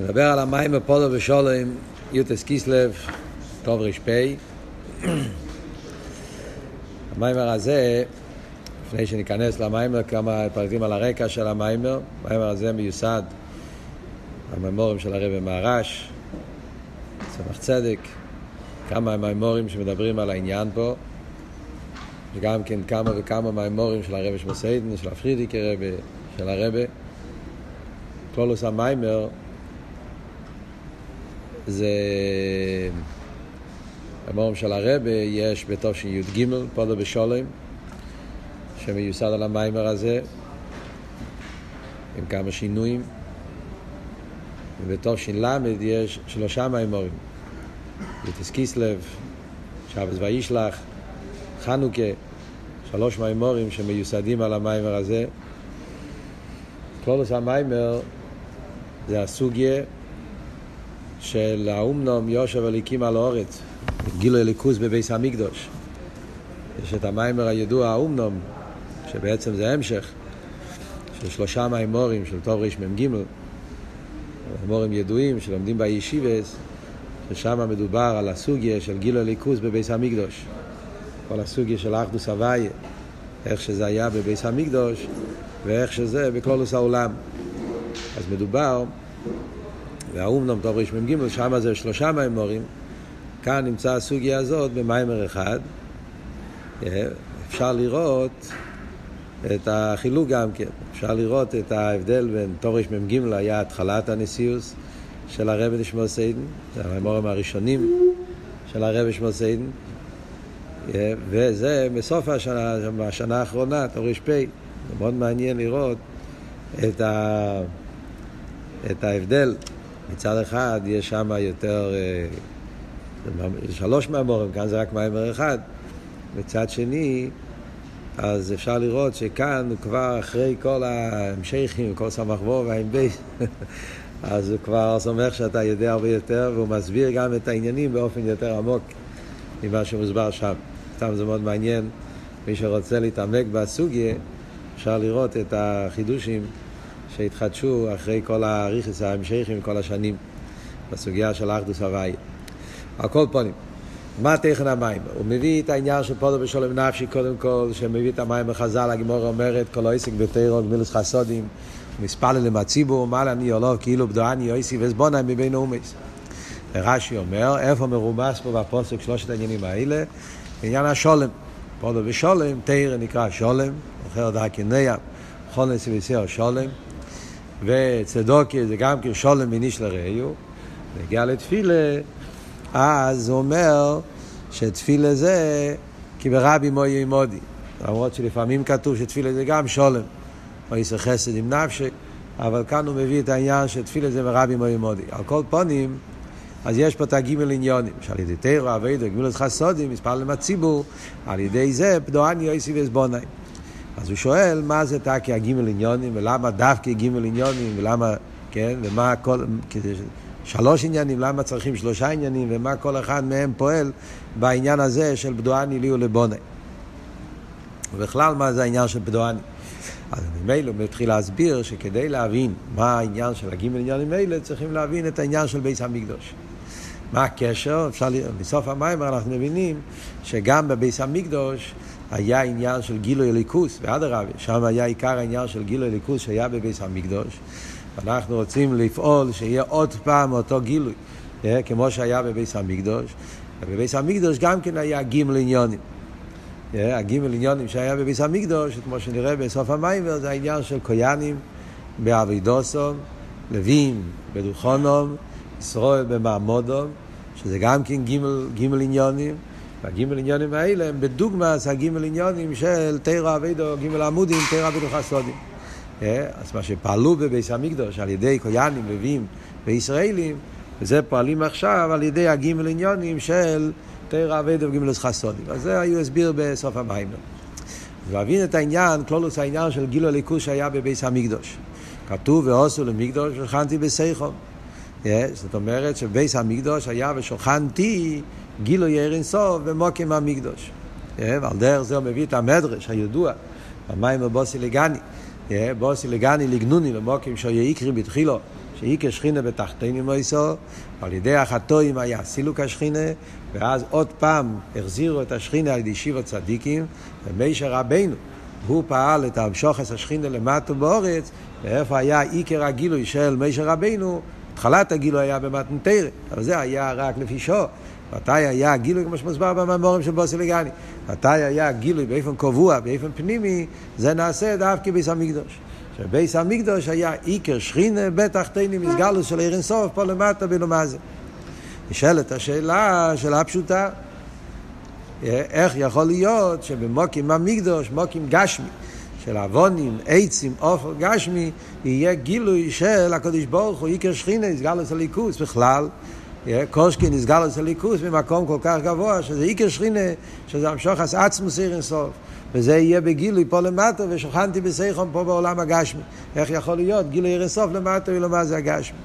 נדבר על המים בפודו ושולם, יוטס קיסלב, טוב ר"פ. המיימר הזה, לפני שניכנס למיימר, כמה פרטים על הרקע של המיימר. המיימר הזה מיוסד המיימורים של הרבי מהרש, צמח צדק, כמה מיימורים שמדברים על העניין פה, וגם כן כמה וכמה מיימורים של הרבי שמסיידן, של הפרידיקי רבי, של הרבי. קלולוס המיימר זה המורים של הרבה יש בתשי"ג, פודו בשולם, שמיוסד על המיימר הזה, עם כמה שינויים. ובתש"ל יש שלושה מיימורים, יוטיס קיסלב, שבס וישלח, חנוכה, שלוש מיימורים שמיוסדים על המיימר הזה. קלולוס המיימר זה הסוגיה של האומנום יושב הליקים על האורץ, גילו אליקוס בביס המקדוש. יש את המיימר הידוע האומנום, שבעצם זה המשך של שלושה מיימורים של תור רמ"ג, מיימורים ידועים שלומדים בישיבס, ששם מדובר על הסוגיה של גילו אליקוס בביס המקדוש. כל הסוגיה של אחדוס הוויה, איך שזה היה בביס המקדוש ואיך שזה בכלולוס העולם. אז מדובר והאומנום טוב רמ"ג, שם זה שלושה מימורים, כאן נמצא הסוגיה הזאת במיימר אחד. אה, אפשר לראות את החילוק גם כן, אפשר לראות את ההבדל בין תורש מ"ג היה התחלת הנשיאוס של הרבי נשמור סיידן, זה המימורים הראשונים של הרבי נשמור סיידן, אה, וזה בסוף השנה, השנה האחרונה, תורש פ', זה מאוד מעניין לראות את, ה, את ההבדל מצד אחד יש שם יותר, אה, שלוש מהמורים, כאן זה רק מיימר אחד. מצד שני, אז אפשר לראות שכאן הוא כבר אחרי כל ההמשכים, כל סמ"ך וו והאמבי, אז הוא כבר סומך שאתה יודע הרבה יותר, והוא מסביר גם את העניינים באופן יותר עמוק ממה שמוסבר שם. סתם זה מאוד מעניין, מי שרוצה להתעמק בסוגיה, אפשר לראות את החידושים. שהתחדשו אחרי כל הריכס ההמשכים כל השנים בסוגיה של אחדוס הוואי. על כל פונים, מה תכן המים? הוא מביא את העניין של פודו בשולם נפשי קודם כל, שמביא את המים בחז"ל, הגימור אומרת, כל העסק בתירו, גמילוס חסודים, מספל אליהם הציבור, מה אני עולו, כאילו בדואני יויסי וסבונה מבין אומץ. רש"י אומר, איפה מרומס פה בפוסק שלושת העניינים האלה? עניין השולם. פודו בשולם, תרא נקרא שולם, אחר דקי ניה, חונס וביסר שולם. וצדוקי זה גם כן שולם מניש לראיו, נגיע לתפילה, אז הוא אומר שתפילה זה כי ברבי מוי מודי. למרות שלפעמים כתוב שתפילה זה גם שולם, או יסר חסד עם נפשי, אבל כאן הוא מביא את העניין שתפילה זה ברבי מוי מודי. על כל פונים, אז יש פה את הגימל עניונים, שעל ידי תרא, אבידו, גמילות חסודים, מספר למצציבור, על ידי זה פדואני יויסי וסבונאים. אז הוא שואל, מה זה תקי הגימל עניונים, ולמה דווקא גימל עניונים, ולמה, כן, ומה כל, שלוש עניינים, למה צריכים שלושה עניינים, ומה כל אחד מהם פועל בעניין הזה של בדואני לי ולבוני. ובכלל, מה זה העניין של בדואני? אז ממילא הוא מתחיל להסביר שכדי להבין מה העניין של הגימל עניונים האלה, צריכים להבין את העניין של ביס המקדוש. מה הקשר? אפשר, בסוף המים אנחנו מבינים שגם בביס המקדוש היה עניין של גילוי אליקוס, ואדרבה, שם היה עיקר העניין של גילוי אליקוס שהיה בביס המקדוש. ואנחנו רוצים לפעול שיהיה עוד פעם אותו גילוי, אה, כמו שהיה בביס המקדוש. ובביס המקדוש גם כן היה גימל עניונים. אה, הגימל עניונים שהיה בביס המקדוש, כמו שנראה בסוף המים, זה העניין של קויאנים באבידוסום, לווים בדוכונום, ישראל במעמודום, שזה גם כן גימל, גימל עניונים. והגימל עניונים האלה הם בדוגמאס הגימל עניונים של תרא אבידו, גימל עמודים, תרא אבידו חסודים. אה? אז מה שפעלו בביס המקדוש על ידי קויאנים, לווים וישראלים, וזה פועלים עכשיו על ידי הגימל עניונים של תרא אבידו וגימל חסודים. אז זה היו הסביר בסוף המים. להבין את העניין, כלולוס העניין של גילו הליכוס שהיה בביס המקדוש. כתוב ועושו למקדוש ושכנתי בסייחום. אה? זאת אומרת שבביס המקדוש היה ושוכנתי גילו יאיר אינסוף במוקים המקדוש. ועל דרך זה הוא מביא את המדרש הידוע, המים בוסי לגני. בוסי לגני לגנוני במוקים שהיה יקרי בתחילו, שאיקר שכינה בתחתינים מויסו, על ידי החטואים היה סילוק השכינה, ואז עוד פעם החזירו את השכינה על ידי שיבה צדיקים, ומישר רבנו, הוא פעל את המשוכס השכינה למטה באורץ, ואיפה היה עיקר הגילוי של מישר רבנו, התחלת הגילוי היה במתנתרא, אבל זה היה רק לפי שור. מתי היה גילוי, כמו שמוסבר במאמורים של בוסי לגני, מתי היה גילוי באופן קבוע, באופן פנימי, זה נעשה דווקא ביס המקדוש. שבייס המקדוש היה עיקר שכינה בתחתיני מסגלוס של עיר אינסוף פה למטה בלומזה. נשאלת השאלה, שאלה פשוטה, איך יכול להיות שבמוקים המקדוש, מוקים גשמי, של אבונים, עצים, עופר גשמי, יהיה גילוי של הקדוש ברוך הוא, עיקר שכינה, מסגלוס הליכוס בכלל. קושקי נסגל אצל ליכוס ממקום כל כך גבוה, שזה איקר שכינה, שזה המשוך עש עצמוס עיר אינסוף. וזה יהיה בגילוי פה למטה, ושוכנתי בסייחון פה בעולם הגשמי. איך יכול להיות גילוי עיר אינסוף למטה ולמה זה הגשמי?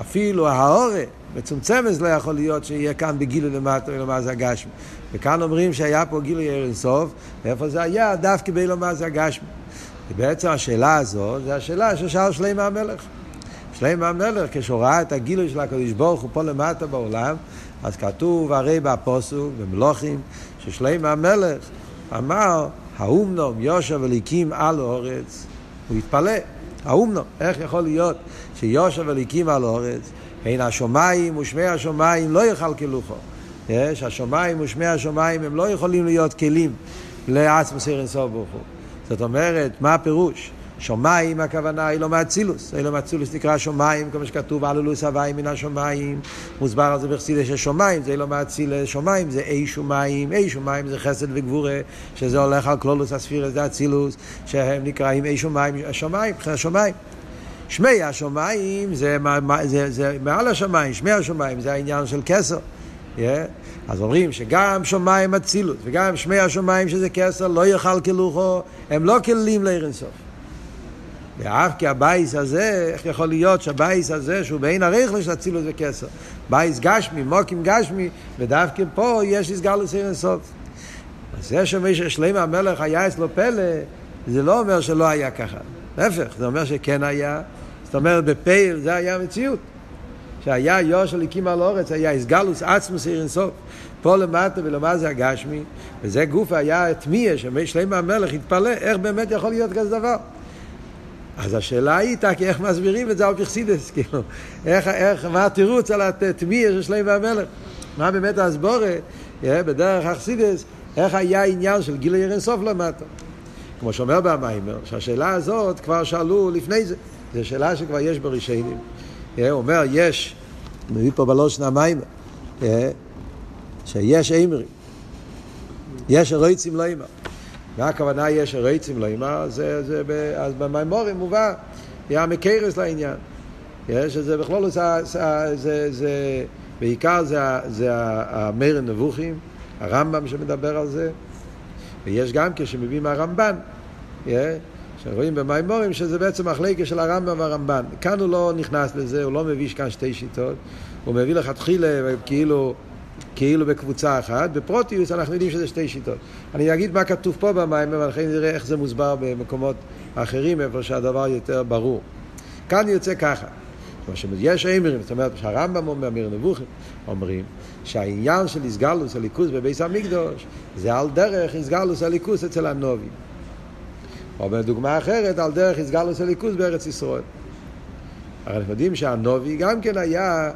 אפילו ההורה, מצומצם אז לא יכול להיות שיהיה כאן בגילוי למטה ולמה זה הגשמי. וכאן אומרים שהיה פה גילוי עיר אינסוף, ואיפה זה היה? דווקא בלמה זה הגשמי. ובעצם השאלה הזו, זה השאלה ששאל שלמה המלך. שלמה המלך, כשהוא ראה את הגילוי של הקדוש ברוך הוא פה למטה בעולם, אז כתוב הרי בפוסוק, במלוכים, ששלמה המלך אמר, האומנום יושב אליקים על האורץ, הוא התפלא, האומנום, איך יכול להיות שיושב אליקים על האורץ, הן השמיים ושמי השמיים לא יכלכלוכו. יש, השמיים ושמי השמיים הם לא יכולים להיות כלים לעצמו סיר אינסוף ברוך הוא. זאת אומרת, מה הפירוש? שמיים הכוונה היא לא מאצילוס, אילו מאצילוס נקרא שמיים, כמו שכתוב אלולוס הוויים מן השמיים, מוסבר על זה בחסידה של שמיים, זה לא מאצילס שמיים, זה אי שמיים, אי שמיים זה חסד וגבורה, שזה הולך על כלולוס הספירס, זה אצילוס, שהם נקראים אי שמיים, השמיים, מבחינת שמיים. שמי השמיים זה, זה, זה, זה מעל השמיים, שמי השמיים זה העניין של כסר. Yeah. אז אומרים שגם שמיים אצילות וגם שמי השמיים שזה כסר לא יאכל כלוחו, הם לא כלים לאור אין סוף. ואף כי הבייס הזה, איך יכול להיות שהבייס הזה, שהוא באין ערוך לו של אצילוס וכסר, בייס גשמי, מוקום גשמי, ודווקא פה יש הסגלוס אור אין סוף. אז זה שלמה המלך היה אצלו פלא, זה לא אומר שלא היה ככה. להפך, זה אומר שכן היה. זאת אומרת, בפועל זה היה מציאות. שהיה יושב אלוקים על אורץ, היה הסגלוס עצמוס אור אין סוף. פה למטה ולמה זה הגשמי, וזה גוף היה תמיה, ששלמה המלך התפלא, איך באמת יכול להיות כזה דבר. אז השאלה הייתה, איך מסבירים את זה על פרסידס, כאילו, איך, איך, מה התירוץ על התמיע של שלם והמלך? מה באמת ההסבורה, בדרך אכסידס, איך היה העניין של גיל ירן סוף למטה? כמו שאומר במיימר, שהשאלה הזאת כבר שאלו לפני זה, זו שאלה שכבר יש ברישיינים. הוא אומר, יש, מביא פה בלושן המיימר, שיש אימרים, יש אירויצים לא אימר. מה הכוונה יש הרייצים לא אימה? זה, זה, אז במימורים מובא, היה מקרס לעניין. יש את זה בכלול, זה, זה, זה, זה, בעיקר זה, זה המיר נבוכים, הרמב"ם שמדבר על זה, ויש גם כשמביא מהרמב"ן, שרואים במימורים שזה בעצם החלקה של הרמב"ם והרמב"ן. כאן הוא לא נכנס לזה, הוא לא מביא כאן שתי שיטות, הוא מביא לך תחילה כאילו כאילו בקבוצה אחת, בפרוטיוס אנחנו יודעים שזה שתי שיטות. אני אגיד מה כתוב פה במים, ולכן נראה איך זה מוסבר במקומות אחרים, איפה שהדבר יותר ברור. כאן יוצא ככה, יש אמרים, זאת אומרת שהרמב"ם אומר, אמיר נבוכים, אומרים שהעניין של איסגלוס הליכוס בביס המקדוש זה על דרך איסגלוס הליכוס אצל הנובים. או בדוגמה אחרת, על דרך איסגלוס הליכוס בארץ ישראל. הרי אנחנו יודעים שהנובי גם כן היה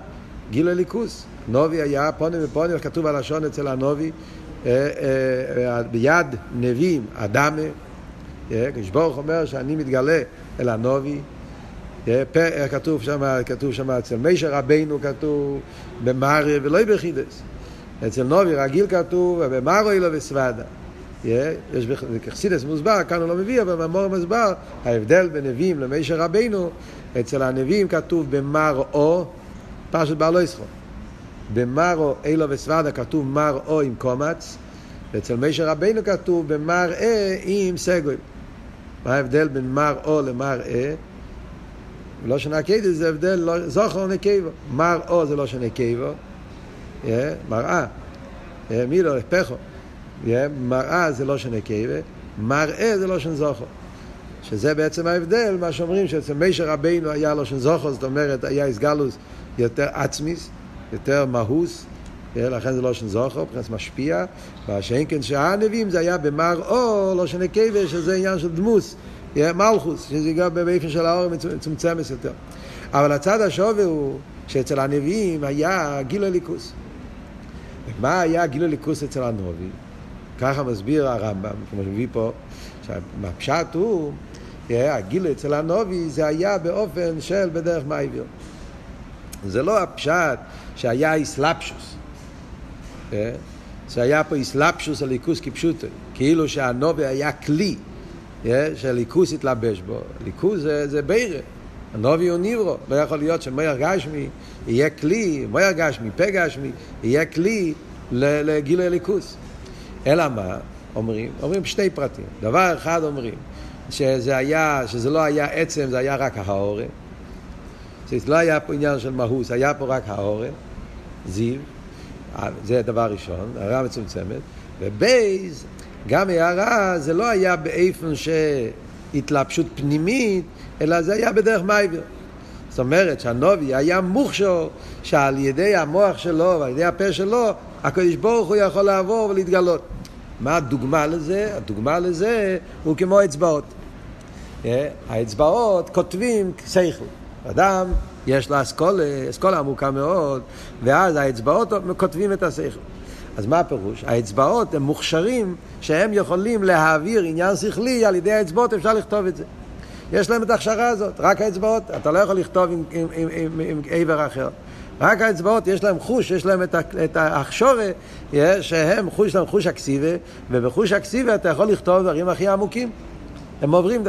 גיל הליכוס. נובי היה פונים ופונים, כתוב הלשון אצל הנובי, ביד נביאים, אדמה, כשברוך ברוך אומר שאני מתגלה אל הנובי, כתוב שם, כתוב שם אצל מישר רבינו כתוב במרי ולא בחידס. אצל נובי רגיל כתוב במרו אלו וסוודה. יש בחסידס מוסבר, כאן הוא לא מביא, אבל במור מוסבר, ההבדל בין נביאים למישר רבינו, אצל הנביאים כתוב במרו, פרשת בעל לא ישחוק. במרו אילו וסוורדה כתוב מר או עם קומץ, ואצל מישר רבינו כתוב במר אה עם סגוי. מה ההבדל בין מר או למר אה? לא שונה קיידו זה הבדל, לא, זוכר לא נקייבו. מר או זה לא שונה קייבו, מראה, מילו, לא פכו. מראה זה לא שונה קייבו, מראה זה לא שונה זוכר. שזה בעצם ההבדל, מה שאומרים שאצל מישר רבינו היה לו שונה זוכר, זאת אומרת היה איסגלוס יותר עצמיס. יותר מהוס, לכן זה לא שם זוכר, מבחינת משפיע, והשאין כן שהנביאים זה היה במר אור, לא שני נקבה, שזה עניין של דמוס, מלכוס, שזה גם באופן של האור מצומצמת יותר. אבל הצד השווה הוא שאצל הנביאים היה גיל הליכוס. מה היה גיל הליכוס אצל הנובי? ככה מסביר הרמב"ם, כמו שמביא פה, שהפשט הוא, הגיל אצל הנובי זה היה באופן של בדרך מייביר. זה לא הפשט שהיה איסלפשוס. שהיה פה איסלפשוס על ליכוס כפשוטו, כאילו שהנובי היה כלי שליכוס התלבש בו. ליכוס זה, זה בירה. הנובי הוא ניברו, לא יכול להיות שמויר גשמי יהיה כלי, מויר גשמי, פה גשמי, יהיה כלי לגילוי ליכוס. אלא מה? אומרים, אומרים שתי פרטים. דבר אחד אומרים, שזה היה, שזה לא היה עצם, זה היה רק ההורה. זה לא היה פה עניין של מהוס, היה פה רק ההורה, זיו, זה דבר ראשון, הערה מצומצמת. ובייז, גם הערה, זה לא היה באיפן שהתלבשות פנימית, אלא זה היה בדרך מייבר. זאת אומרת שהנובי היה מוכשר שעל ידי המוח שלו ועל ידי הפה שלו הקדוש ברוך הוא יכול לעבור ולהתגלות. מה הדוגמה לזה? הדוגמה לזה הוא כמו אצבעות. אה, האצבעות כותבים שכל. אדם יש לו אסכולה, אסכולה עמוקה מאוד, ואז האצבעות כותבים את השכל. אז מה הפירוש? האצבעות הם מוכשרים שהם יכולים להעביר עניין שכלי, על ידי האצבעות אפשר לכתוב את זה. יש להם את ההכשרה הזאת, רק האצבעות, אתה לא יכול לכתוב עם, עם, עם, עם, עם עבר אחר. רק האצבעות, יש להם חוש, יש להם את ההכשורה, שהם חוש, להם חוש אקסיבה, ובחוש אקסיבה אתה יכול לכתוב דברים הכי עמוקים. הם עוברים,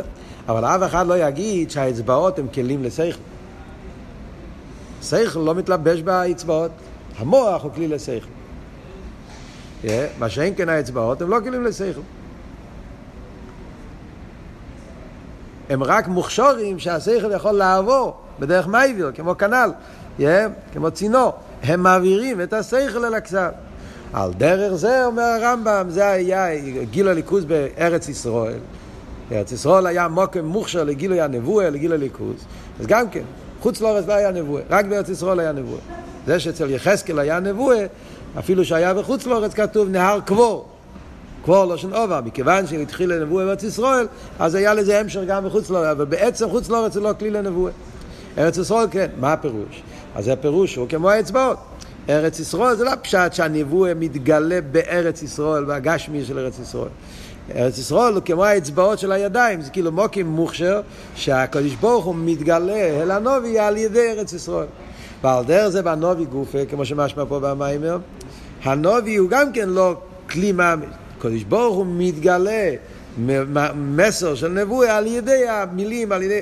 אבל אף אחד לא יגיד שהאצבעות הם כלים לשכל. שכל לא מתלבש באצבעות, המוח הוא כלי לשכל. מה שאין כן האצבעות הם לא כלים לשכל. הם רק מוכשורים שהשכל יכול לעבור בדרך מייביר, כמו כנ"ל, yeah, כמו צינור. הם מעבירים את השכל אל הכסף. על דרך זה, אומר הרמב"ם, זה היה גיל הליכוז בארץ ישראל. ארץ ישראל היה מוקם מוכשר לגילוי הנבואה, לגילוי הליכוז. אז גם כן, חוץ לארץ לא היה נבואה, רק בארץ ישראל היה נבואה. זה שאצל יחזקאל היה נבואה, אפילו שהיה בחוץ לארץ כתוב נהר קבור. קבור לשון עובר, מכיוון שהתחיל לנבואה בארץ ישראל, אז היה לזה המשך גם בחוץ לארץ, אבל בעצם חוץ לארץ זה לא כלי לנבואה. ארץ ישראל כן, מה הפירוש? אז הפירוש הוא כמו האצבעות. ארץ ישראל זה לא פשט שהנבואה מתגלה בארץ ישראל, בגשמי של ארץ ישראל. ארץ ישראל הוא כמו האצבעות של הידיים, זה כאילו מוקים מוכשר, שהקדוש ברוך הוא מתגלה אל הנובי על ידי ארץ ישראל. ועל דרך זה בנובי גופה, כמו שמשמע פה במיימר, הנובי הוא גם כן לא כלי ממש. הקדוש ברוך הוא מתגלה מסר של נבואה על ידי המילים, על ידי...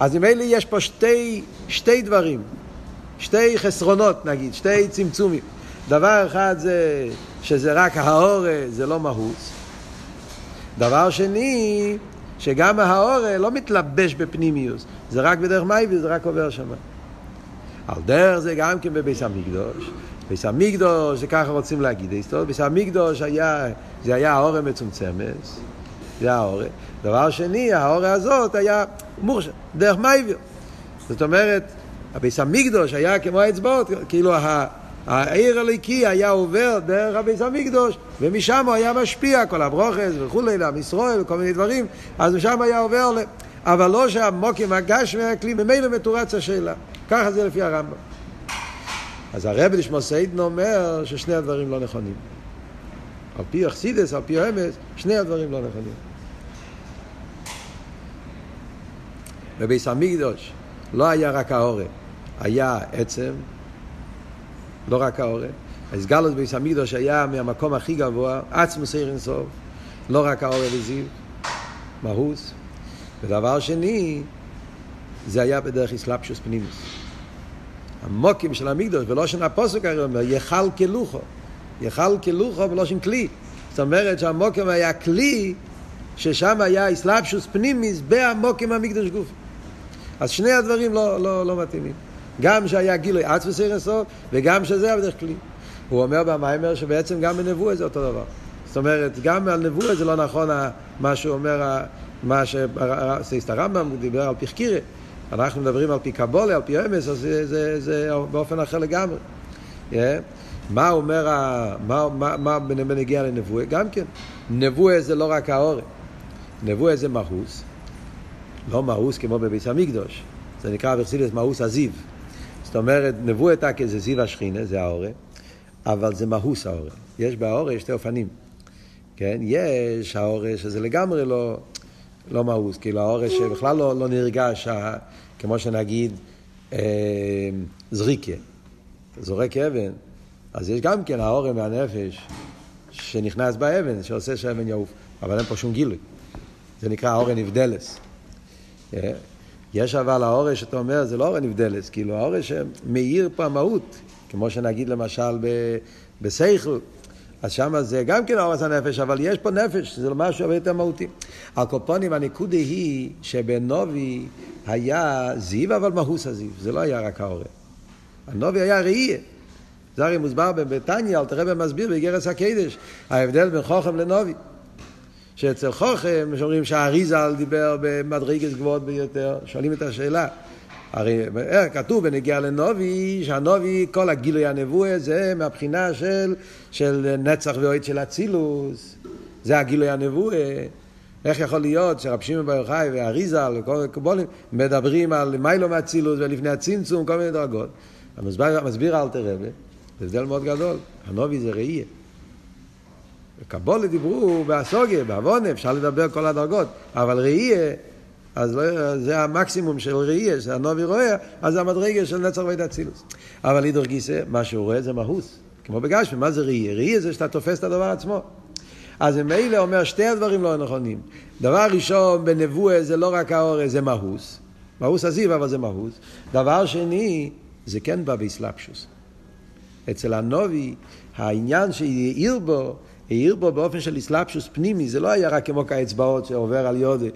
אז ממילא יש פה שתי, שתי דברים, שתי חסרונות נגיד, שתי צמצומים. דבר אחד זה שזה רק האורה, זה לא מהות. דבר שני, שגם האורה לא מתלבש בפנימיוס, זה רק בדרך מייבי, זה רק עובר שם. על דרך זה גם כן בביס המקדוש. ביס המקדוש, זה ככה רוצים להגיד, ביס המקדוש היה, זה היה האורה מצומצמת, זה הארה. דבר שני, ההארה הזאת היה מורגשת, דרך מייביר. זאת אומרת, הבייס המקדוש היה כמו האצבעות, כאילו האור האלוקי היה עובר דרך הבייס המקדוש, ומשם הוא היה משפיע, כל הברוכס וכולי, לעם ישראל וכל מיני דברים, אז משם היה עובר, ל... אבל לא שהמוקום הגשמי הכלי, ממילא מתורץ השאלה. ככה זה לפי הרמב"ם. אז הרבי נשמתו עדן אומר ששני הדברים לא נכונים. על פי אכסידס, על פי האמס, שני הדברים לא נכונים. בביס המקדוש לא היה רק העורף, היה עצם, לא רק העורף. הסגלוס ביס המקדוש היה מהמקום הכי גבוה, עצמו סיר אינסוף, לא רק העורף וזיו, מהוס. ודבר שני, זה היה בדרך אסלאפשוס פנימיס. המוקים של המקדוש, בלושן הפוסק הרי אומר, יחל כלוחו. יחל כלוחו בלושן כלי. זאת אומרת שהמוקים היה כלי ששם היה אסלאפשוס פנימיס בהמוקים המקדוש גוף. אז שני הדברים לא, לא, לא מתאימים. גם שהיה גילוי עצמי סוף, וגם שזה היה בדרך כלי. הוא אומר במיימר שבעצם גם בנבואה זה אותו דבר. זאת אומרת, גם על נבואה זה לא נכון מה שהוא אומר מה שסייסט הרמב"ם דיבר על פחקירה, אנחנו מדברים על פי קבולה, על פי אמס, אז זה, זה, זה באופן אחר לגמרי. Yeah. מה אומר. מה, מה, מה בנגיע לנבואה? גם כן, נבואה זה לא רק האורן, נבואה זה מהוס, לא מהוס כמו בביס המקדוש, זה נקרא בחסידס מהוס הזיו. אומרת, נבואה תקה זה זיו השכינה, זה האורן, אבל זה מהוס האורן. יש באורן שתי אופנים. כן? יש האורש שזה לגמרי לא, לא מאוס, כאילו האורש שבכלל לא, לא נרגש, כמו שנגיד אה, זריקה, זורק אבן, אז יש גם כן האורם והנפש שנכנס באבן, שעושה שהאבן יעוף, אבל אין פה שום גילוי. זה נקרא האורן נבדלס. יש אבל האורש שאתה אומר, זה לא נבדלס, כאילו האורש שמאיר פה המהות, כמו שנגיד למשל בסייכל. אז שם זה גם כן אורס הנפש, אבל יש פה נפש, זה משהו הרבה יותר מהותי. הקופונים, הנקודה היא שבנובי היה זיו, אבל מהוס הזיו, זה לא היה רק האורן. הנובי היה ראייה. זה הרי מוסבר בבתניא, אל תראה במסביר בגרס הקדש, ההבדל בין חוכם לנובי. שאצל חוכם, שאומרים שהאריזל דיבר במדרגת גבוהות ביותר, שואלים את השאלה, הרי כתוב בנגיע לנובי, שהנובי, כל הגילוי הנבואה זה מהבחינה של, של נצח ואוהד של אצילוס, זה הגילוי הנבואה. איך יכול להיות שרב שמעון בר יוחאי ואריזל וכל הקבולים מדברים על מיילו מאצילוס ולפני הצמצום, כל מיני דרגות. המסביר, המסביר אל תראה, זה הבדל מאוד גדול. הנובי זה ראייה. בקבולה דיברו באסוגיה, בעוונה, אפשר לדבר כל הדרגות, אבל ראייה אז לא, זה המקסימום של ראייה, שהנובי רואה, אז זה המדרגה של נצח ואית אצילוס. אבל אידור גיסא, מה שהוא רואה זה מהוס. כמו בגשמי, מה זה ראייה? ראייה זה שאתה תופס את הדבר עצמו. אז ממילא אומר שתי הדברים לא נכונים. דבר ראשון, בנבואה זה לא רק האורס, זה מהוס. מהוס הזיו, אבל זה מהוס. דבר שני, זה כן בא באסלאפשוס. אצל הנובי, העניין שהעיר בו, העיר בו באופן של אסלאפשוס פנימי, זה לא היה רק כמו כאצבעות שעובר על יודי.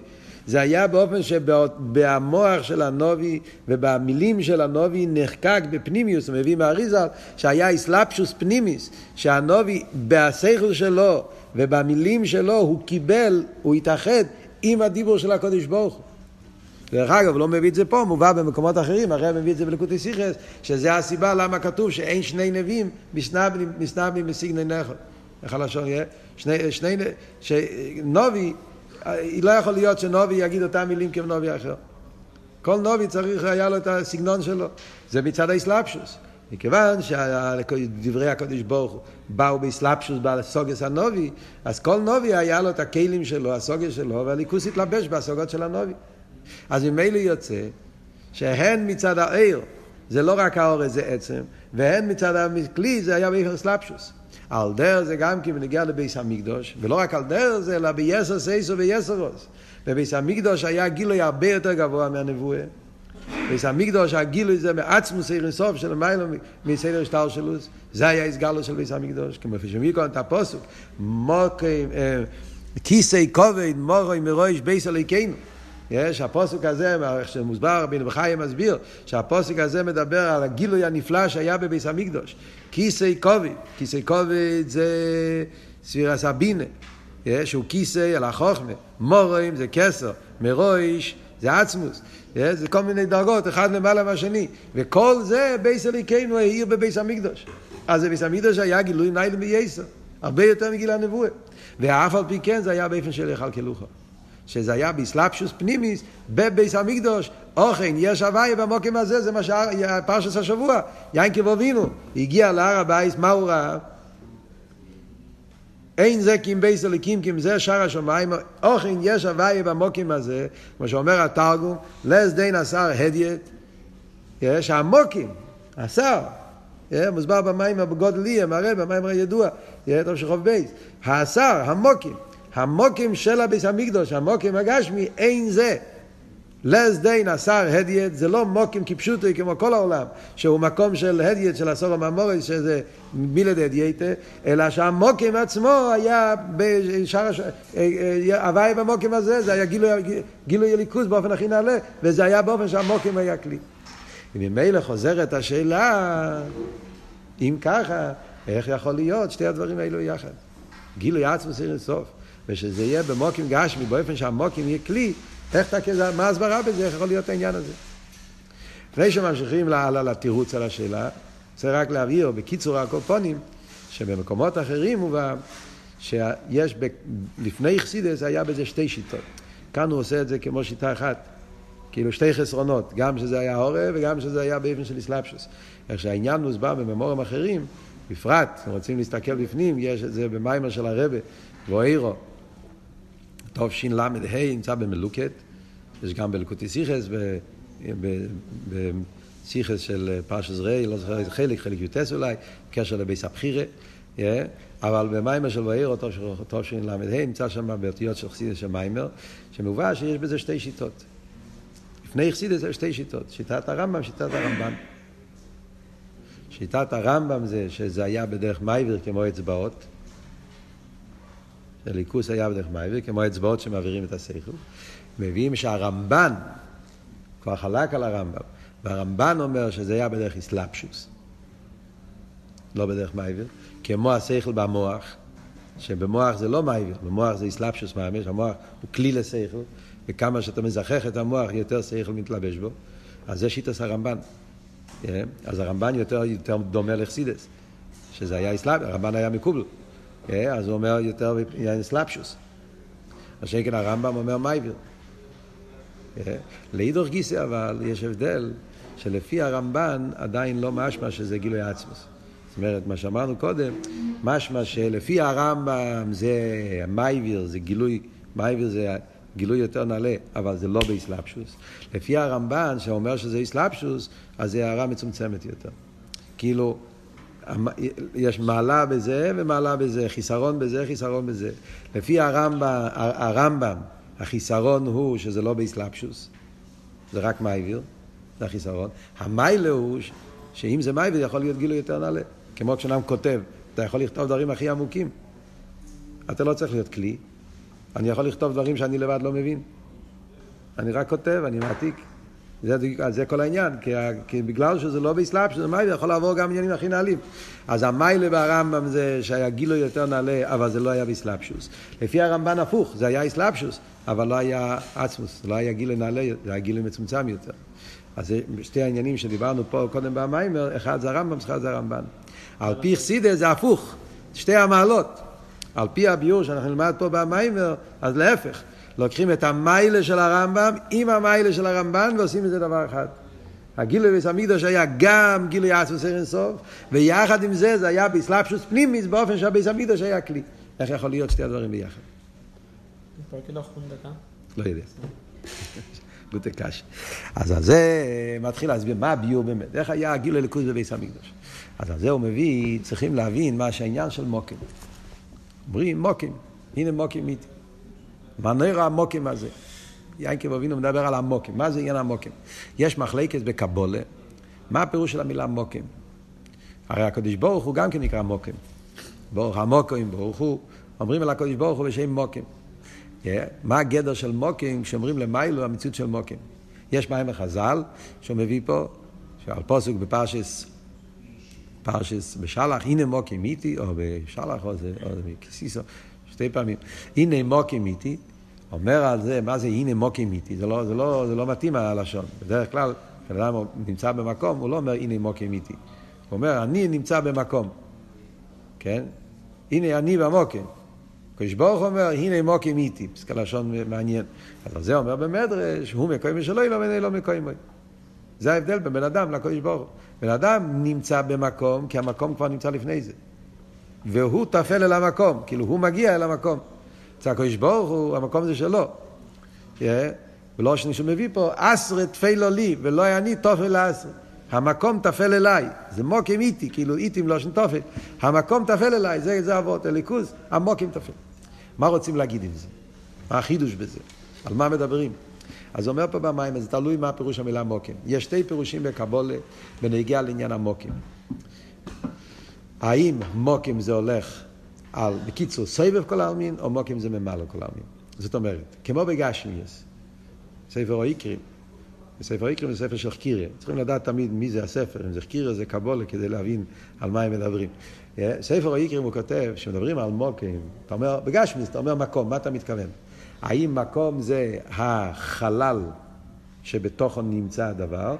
זה היה באופן שבמוח של הנובי ובמילים של הנובי נחקק בפנימיוס, הוא מביא מהאריזל, שהיה איסלפשוס פנימיס, שהנובי בשכל שלו ובמילים שלו הוא קיבל, הוא התאחד עם הדיבור של הקודש ברוך הוא. דרך אגב, לא מביא את זה פה, מובא במקומות אחרים, הרי מביא את זה בלקוטי סיכס, שזה הסיבה למה כתוב שאין שני נביאים מסנבלים בסגנון נכו. איך הלשון יהיה? שני, שני, שנובי לא יכול להיות שנובי יגיד אותם מילים כמו נובי אחר. כל נובי צריך, היה לו את הסגנון שלו. זה מצד האסלאפשוס. מכיוון שדברי הקודש ברוך הוא באו באסלאפשוס, בסוגס הנובי, אז כל נובי היה לו את הכלים שלו, הסוגס שלו, והליכוס התלבש בסוגות של הנובי. אז ממילא יוצא שהן מצד העיר, זה לא רק האור זה עצם, והן מצד הכלי זה היה באיפר סלאפשוס. על דרך זה גם כן בנגיע לביס המקדוש, ולא רק על דרך זה, אלא ביסר סייסו ויסרוס. בביס המקדוש היה גילוי הרבה יותר גבוה מהנבואה. ביס המקדוש הגילוי זה מעצמוס עיר אינסוף של מיילו מסדר שטר שלוס. זה היה הסגלו של ביס המקדוש, כמו שמביא כאן את הפוסוק, מוקים, כיסי כובד, מורוי מרויש ביס אלוהיכנו. יש, הפוסק הזה, איך שמוסבר, רבינו בחיים מסביר, שהפוסק הזה מדבר על הגילוי הנפלא שהיה בביס המקדוש. כיסי כובד, כיסי כובד זה ספירס הבינה, שהוא כיסי על החוכמה, מורים זה כסר, מרויש זה עצמוס, זה כל מיני דרגות, אחד למעלה מהשני, וכל זה ביס אליקנו העיר בביס המקדוש. אז בביס המקדוש היה גילוי ניילה מייסר, הרבה יותר מגיל הנבואה, ואף על פי כן זה היה באופן של יכלכלוכו. שזה היה באסלאפשוס פנימיס בביס המקדוש, אוכן, יש הוויה במוקם הזה, זה מה שפרשת השבוע, יין כבובינו, הגיע להר הבייס, מה הוא ראה? אין זה קים בייס אליקים קים זה שער השמיים, אוכן יש הוויה במוקם הזה, כמו שאומר התרגום, לס דין השר הדיית, יש המוקים, השר, מוסבר במים בגודל ליאם, הרי במים הידוע, טוב שחוב בייס, השר, המוקים, המוקים של הביס המקדוש, המוקים הגשמי, אין זה. לס דיין השר הדיית, זה לא מוקים כפשוטי כמו כל העולם, שהוא מקום של הדיית של הסור הממורי, שזה מילד הדייתה, אלא שהמוקים עצמו היה בשאר, הש... הוואי במוקים הזה, זה היה גילוי הליכוז באופן הכי נעלה, וזה היה באופן שהמוקים היה כלי. וממילא חוזרת השאלה, אם ככה, איך יכול להיות שתי הדברים האלו יחד? גילוי עצמו סיר סוף. ושזה יהיה במוקים גשמי, באופן שהמוקים יהיה כלי, איך אתה, מה ההסברה בזה, איך יכול להיות העניין הזה? לפני שממשיכים לתירוץ על השאלה, רוצה רק להבהיר בקיצור הקופונים, שבמקומות אחרים מובא שיש, ב, לפני חסידס היה בזה שתי שיטות. כאן הוא עושה את זה כמו שיטה אחת. כאילו שתי חסרונות, גם שזה היה הורה וגם שזה היה באבן של אסלאפשוס. איך שהעניין מוסבר בממורים אחרים, בפרט, אם רוצים להסתכל בפנים, יש את זה במיימר של הרבה, ואוירו, תשל"ה, נמצא במלוקת, יש גם בלקוטי סיכס, בסיכס של פרשס ריי, לא זוכר איזה חלק, חלק יוטס אולי, קשר לביס הבחירה, אבל במיימר של ואירו, תשל"ה, נמצא שם באותיות של חסידס של מיימר, שמובא שיש בזה שתי שיטות. לפני חסידס יש שתי שיטות, שיטת הרמב"ם, שיטת הרמב"ן. שיטת הרמב"ם זה שזה היה בדרך מייביר כמו אצבעות, האלוקוס היה בדרך מייביר כמו אצבעות שמעבירים את השכל. מביאים שהרמב"ן, כבר חלק על הרמב"ם, והרמב"ן אומר שזה היה בדרך הסלבשוס, לא בדרך מייביר, כמו השכל במוח, שבמוח זה לא מייביר, במוח זה הסלבשוס ממש, המוח הוא כלי לשכל, וכמה שאתה מזכך את המוח, יותר שכל מתלבש בו. אז זה שיטס הרמב"ן. כן? אז הרמב"ן יותר, יותר דומה לחסידוס, שזה היה הסלב, הרמב"ן היה מקובל. כן? אז הוא אומר יותר הסלבשוס. מה שכן הרמב"ם אומר מייביר. כן? לאידוך גיסא אבל יש הבדל שלפי הרמב"ן עדיין לא משמע שזה גילוי עצמוס. זאת אומרת, מה שאמרנו קודם, משמע שלפי הרמב"ם זה מייביר, זה גילוי, מייביר זה גילוי יותר נעלה, אבל זה לא בהסלבשוס. לפי הרמב"ן, שאומר שזה הסלבשוס, אז זה הארה מצומצמת יותר. כאילו, יש מעלה בזה ומעלה בזה, חיסרון בזה, חיסרון בזה. לפי הרמב"ם, הרמב"ם החיסרון הוא שזה לא בהסלבשוס, זה רק מייביר, זה החיסרון. המעלה הוא שאם זה מייביר יכול להיות גילוי יותר נעלה. כמו כשאדם כותב, אתה יכול לכתוב דברים הכי עמוקים. אתה לא צריך להיות כלי, אני יכול לכתוב דברים שאני לבד לא מבין. אני רק כותב, אני מעתיק. זה, זה כל העניין, כי, כי בגלל שזה לא באסלאפ, שזה מיילה, יכול לעבור גם עניינים הכי נעלים. אז המיילה ברמב"ם זה שהיה גילו יותר נעלה, אבל זה לא היה באסלאפשוס. לפי הרמב"ן הפוך, זה היה אסלאפשוס, אבל לא היה עצמוס, לא היה גילו נעלה, זה היה גילו מצומצם יותר. אז זה שתי העניינים שדיברנו פה קודם במיימר, אחד זה הרמב"ם, אחד זה הרמב"ן. על פי חסידה זה הפוך, שתי המעלות. על פי הביור שאנחנו נלמד פה במיימר, אז להפך, לוקחים את המיילה של הרמב"ם עם המיילה של הרמב"ן ועושים מזה דבר אחד. הגילוי ביס המקדוש היה גם גילוי עצמוס אין סוף, ויחד עם זה זה היה באסלאפשוס פנימיס באופן שהביס המקדוש היה כלי. איך יכול להיות שתי הדברים ביחד? לא יודע. גוטה קש. אז על זה מתחיל להסביר מה הביור באמת, איך היה הגילוי ליכוז בביס המקדוש. אז על זה הוא מביא, צריכים להבין מה שהעניין של מוקר. אומרים מוקים, הנה מוקים איתי. מה נראה המוקים הזה? יינקב אבינו מדבר על המוקים. מה זה עניין המוקים? יש מחלקת בקבולה, מה הפירוש של המילה מוקים? הרי הקדוש ברוך הוא גם כן נקרא מוקים. ברוך המוקים, ברוך הוא, אומרים על הקדוש ברוך הוא בשם מוקים. Yeah. מה הגדר של מוקים כשאומרים למיילו המציאות של מוקים? יש מים החז"ל שהוא מביא פה, שעל פוסק בפרשס פרשס בשלח, הנה מוקים איתי, או בשלח, או, זה, או בקסיסו, שתי פעמים. הנה מוקים איתי, אומר על זה, מה זה הנה מוקים איתי? זה לא, זה לא, זה לא מתאים הלשון. בדרך כלל, כשאדם נמצא במקום, הוא לא אומר הנה מוקים איתי. הוא אומר, אני נמצא במקום. כן? הנה אני במוקים. הקדוש ברוך אומר, הנה מוקים איתי. פסקה לשון מעניין. אז זה אומר במדרש, הוא מקוים שלו, לא, לא מקוים. זה ההבדל בין בן אדם לקדוש ברוך. בן אדם נמצא במקום, כי המקום כבר נמצא לפני זה. והוא טפל אל המקום, כאילו הוא מגיע אל המקום. אצל הקדוש ברוך הוא, המקום זה שלו. ולא שמישהו מביא פה, אסרה תפלו לי, ולא אני תופל לאסרה. המקום תפל אליי, זה מוקים איתי, כאילו איתי לא שן תופל. המקום תפל אליי, זה, זה אבות, הליכוז, המוקים תפל. מה רוצים להגיד עם זה? מה החידוש בזה? על מה מדברים? אז אומר פה במים, זה תלוי מה פירוש המילה מוקים. יש שתי פירושים בקבולה בנגיע לעניין המוקים. האם מוקים זה הולך על, בקיצור, סבב כל העלמין, או מוקים זה ממלא כל העלמין. זאת אומרת, כמו בגשמיאס, ספר או איקרים, בספר איקרים זה ספר של חקירה. צריכים לדעת תמיד מי זה הספר, אם זה חקירה זה קבולה, כדי להבין על מה הם מדברים. ספר איקרים הוא כותב, כשמדברים על מוקים, אתה אומר, בגשמיס, אתה אומר מקום, מה אתה מתכוון? האם מקום זה החלל שבתוכו נמצא הדבר,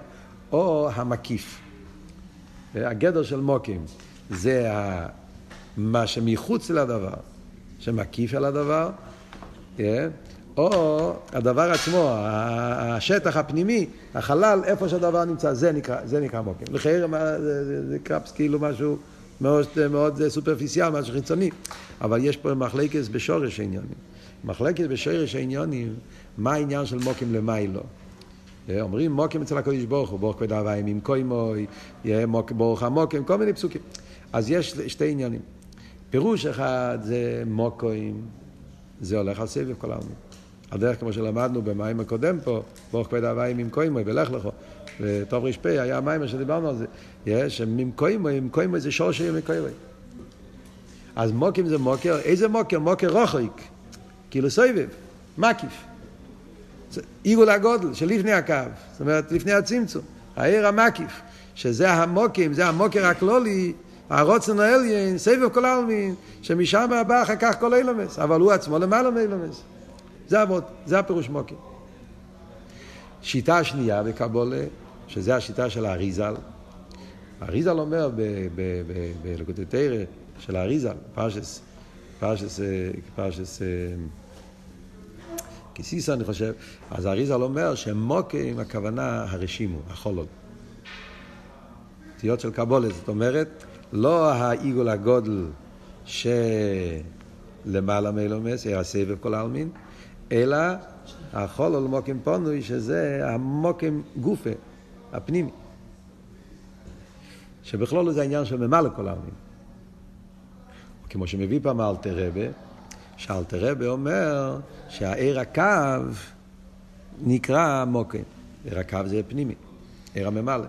או המקיף? הגדר של מוקים זה מה שמחוץ לדבר, שמקיף על הדבר, או הדבר עצמו, השטח הפנימי, החלל, איפה שהדבר נמצא, זה נקרא, זה נקרא מוקים. לחייר זה, זה, זה קרפס כאילו משהו מאוד, מאוד סופרפיציאל, משהו חיצוני, אבל יש פה מחלקת בשורש העניונים. מחלקת בשורש העניונים, מה העניין של מוקים למיילו. אומרים מוקים אצל הקדוש ברוך הוא, ברוך כבד אביים עם קוימוי, ברוך המוקים, כל מיני פסוקים. אז יש שתי עניינים. פירוש אחד זה מוקוים, זה הולך על סבב כל העלמין. הדרך כמו שלמדנו במים הקודם פה, ברוך כבד אביים עם קוימוי, ולך לכו. וטוב ר"פ היה המים שדיברנו על זה. יש, ממקוימוי, ממקוימוי זה שור שיהיה מקוימוי. אז מוקים זה מוקר, איזה מוקר? מוקר רוחק. כאילו סבב, מקיף. עיגול הגודל של לפני הקו, זאת אומרת לפני הצמצום, העיר המקיף, שזה המוקים, זה המוקר הכלולי, הרוצן האליין, סבב כל העלמין, שמשם בא אחר כך כל אילומס, אבל הוא עצמו למעלה מאילומס. זה אבות, זה הפירוש מוקים. שיטה שנייה בקבולה, שזה השיטה של האריזל. האריזל אומר בלקוטי תרא של האריזל, פרשס, פרשס, פרשס, כסיסה אני חושב, אז האריזל אומר שמוקים הכוונה הרשימו, החולול. אותיות של קבולה, זאת אומרת, לא העיגול הגודל שלמעלה מאילומס, אלא הסבב כל העלמין, אלא החולול מוקים פונוי, שזה המוקים גופה, הפנימי. שבכלול זה העניין של ממלא כל העלמין. כמו שמביא פעם אלתר רבה, שאלתר רבה אומר שהעיר הקו נקרא מוקים. עיר הקו זה פנימי, עיר הממלא.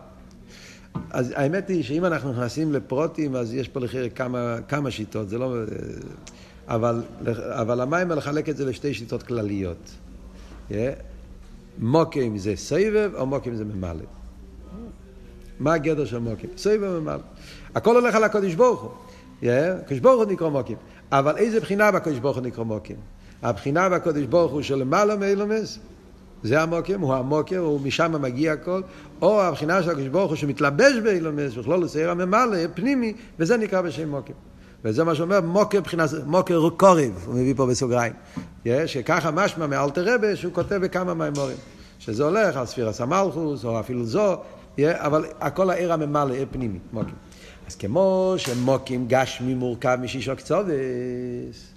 אז האמת היא שאם אנחנו נכנסים לפרוטים, אז יש פה לחיר כמה, כמה שיטות, זה לא... אבל, אבל המים לחלק את זה לשתי שיטות כלליות. Yeah. מוקים זה סבב או מוקים זה ממלא. מה הגדר של מוקים? סבב וממלא. הכל הולך על הקודש ברוך הוא. הקודש ברוך הוא נקרא מוקים. אבל איזה בחינה בקודש ברוך הוא נקרא מוקים? הבחינה בקודש ברוך הוא שלמעלה מאילומס, זה המוקים, הוא המוקר, הוא משם מגיע הכל, או הבחינה של הקדוש ברוך הוא שמתלבש באילומס, בכלול לסייר הממלא, פנימי, וזה נקרא בשם מוקר. וזה מה שאומר מוקר מבחינה, מוקר קורב, הוא מביא פה בסוגריים. שככה משמע מאלתר רבה שהוא כותב בכמה מימורים. שזה הולך על ספירס המלכוס, או אפילו זו, אבל הכל העיר הממלא, פנימי, מוקים. אז כמו שמוקים גשמי מורכב משישו קצובס,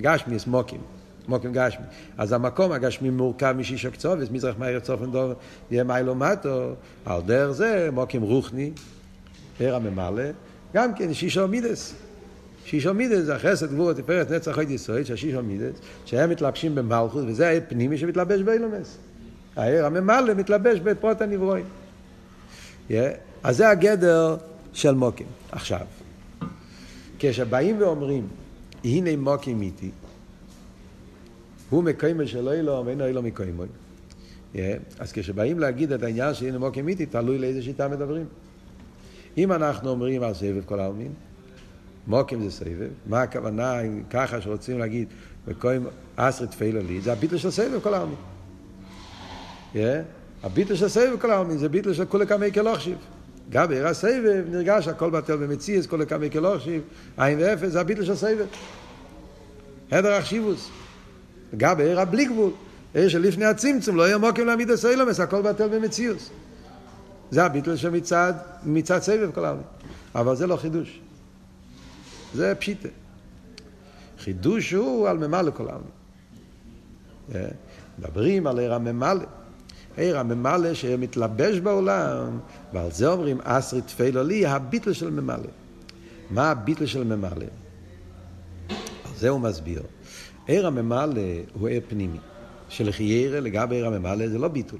גשמי יש מוקים. מוקים גשמי. אז המקום הגשמי מורכב משישו קצובס, מזרח מאיר צופן דוב, יהיה מיילו מטו, על דרך זה מוקים רוחני, עיר הממלא, גם כן שישו מידס. שישו מידס זה החסד גבור התפארת נצח עוד יסוד, שהשישו מידס, שהם מתלבשים במלכות, וזה העיר פנימי שמתלבש באילומס. העיר הממלא מתלבש בפרוט הנברואים. Yeah. אז זה הגדר של מוקים. עכשיו, כשבאים ואומרים, הנה מוקים איתי, הוא מקיימו שלא אילו, ואינו אילו מקיימו. אז כשבאים להגיד את העניין של מוקים איתי, תלוי לאיזה שיטה מדברים. אם אנחנו אומרים על סבב כל העלמין, מוקים זה סבב, מה הכוונה אם ככה שרוצים להגיד, מקוים אסרי תפילה לי, זה הביטל של סבב כל העלמין. הביטל של סבב כל העלמין זה ביטל של כולי כמי כלוכשיב. גם בעיר הסבב נרגש הכל בטל במציאס, כולי כמי כלוכשיב, עין ואפס, זה הביטל של סבב. הדר אחשיבוס. גם בעיר הבלי גבול, עיר שלפני הצמצום, לא יהיה מוקים להעמיד הסוילומס, הכל בטל במציאוס. זה הביטל שמצד מצד סבב כל העולם. אבל זה לא חידוש. זה פשיטה. חידוש הוא על ממלא כל העולם. מדברים על עיר הממלא. עיר הממלא שמתלבש בעולם, ועל זה אומרים אסרי תפילו לי, הביטל של ממלא. מה הביטל של ממלא? על זה הוא מסביר. עיר הממלא הוא עיר פנימי. שלחיירה לגבי עיר הממלא זה לא ביטול.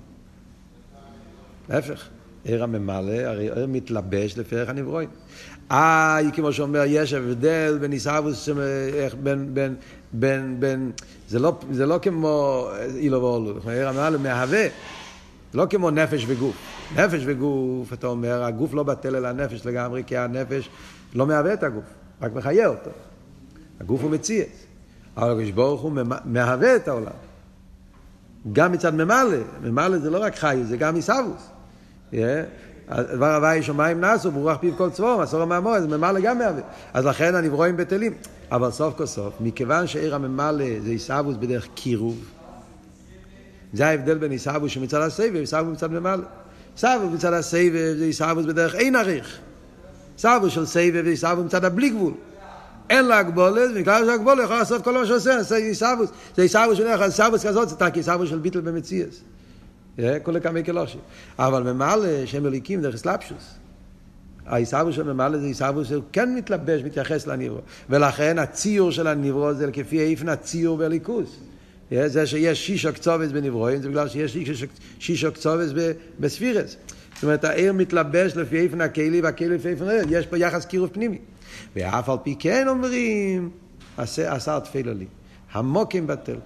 להפך, עיר הממלא, הרי עיר מתלבש לפי ערך הנברואים. אה, כמו שאומר, יש הבדל בין עיסאוווס, בין, בין, בין, בין, זה לא, זה לא כמו אילו ואולו, עיר הממלא מהווה. לא כמו נפש וגוף. נפש וגוף, אתה אומר, הגוף לא בטל אל הנפש לגמרי, כי הנפש לא מהווה את הגוף, רק מחיה אותו. הגוף הוא מציאס. אבל הקדוש ברוך הוא מהווה את העולם. גם מצד ממלא, ממלא זה לא רק חי, זה גם עיסאוווס. דבר הוואי שמיים נעשו, ברוח פיו כל צבור, מסור מהמורה, זה ממלא גם מהווה. אז לכן הנברואים בטלים. אבל סוף כל סוף, מכיוון שעיר הממלא זה עיסאוווס בדרך קירוב, זה ההבדל בין עיסאוווס שמצד הסבב, עיסאוווס מצד ממלא. עיסאוווס מצד הסבב זה עיסאוווס בדרך אין עריך. עיסאוווס של סבב זה עיסאוווס מצד הבלי גבול. אין לה הגבולת, ובגלל שהגבולת יכול לעשות כל מה שעושה, זה עיסאוווס. זה עיסאוווס של איך, עיסאוווס כזאת, זה תקי עיסאוווס של ביטל במציאס. כל כמה קלושים. אבל ממלא שם מליקים דרך סלפשוס. העיסאוווס של ממלא זה עיסאוווס שהוא כן מתלבש, מתייחס לנברו. ולכן הציור של הנברו זה כפי איפן הציור בליכוס. זה שיש שישו קצובס בנברואים, זה בגלל שיש שישו קצובס בספירס. זאת אומרת, העיר מתלבש לפי איפן הכלי והכלי לפי איפן העיר. יש פה יחס קירוב פנימי. ואף על פי כן אומרים, עשר תפילה לי. המוקים בטל.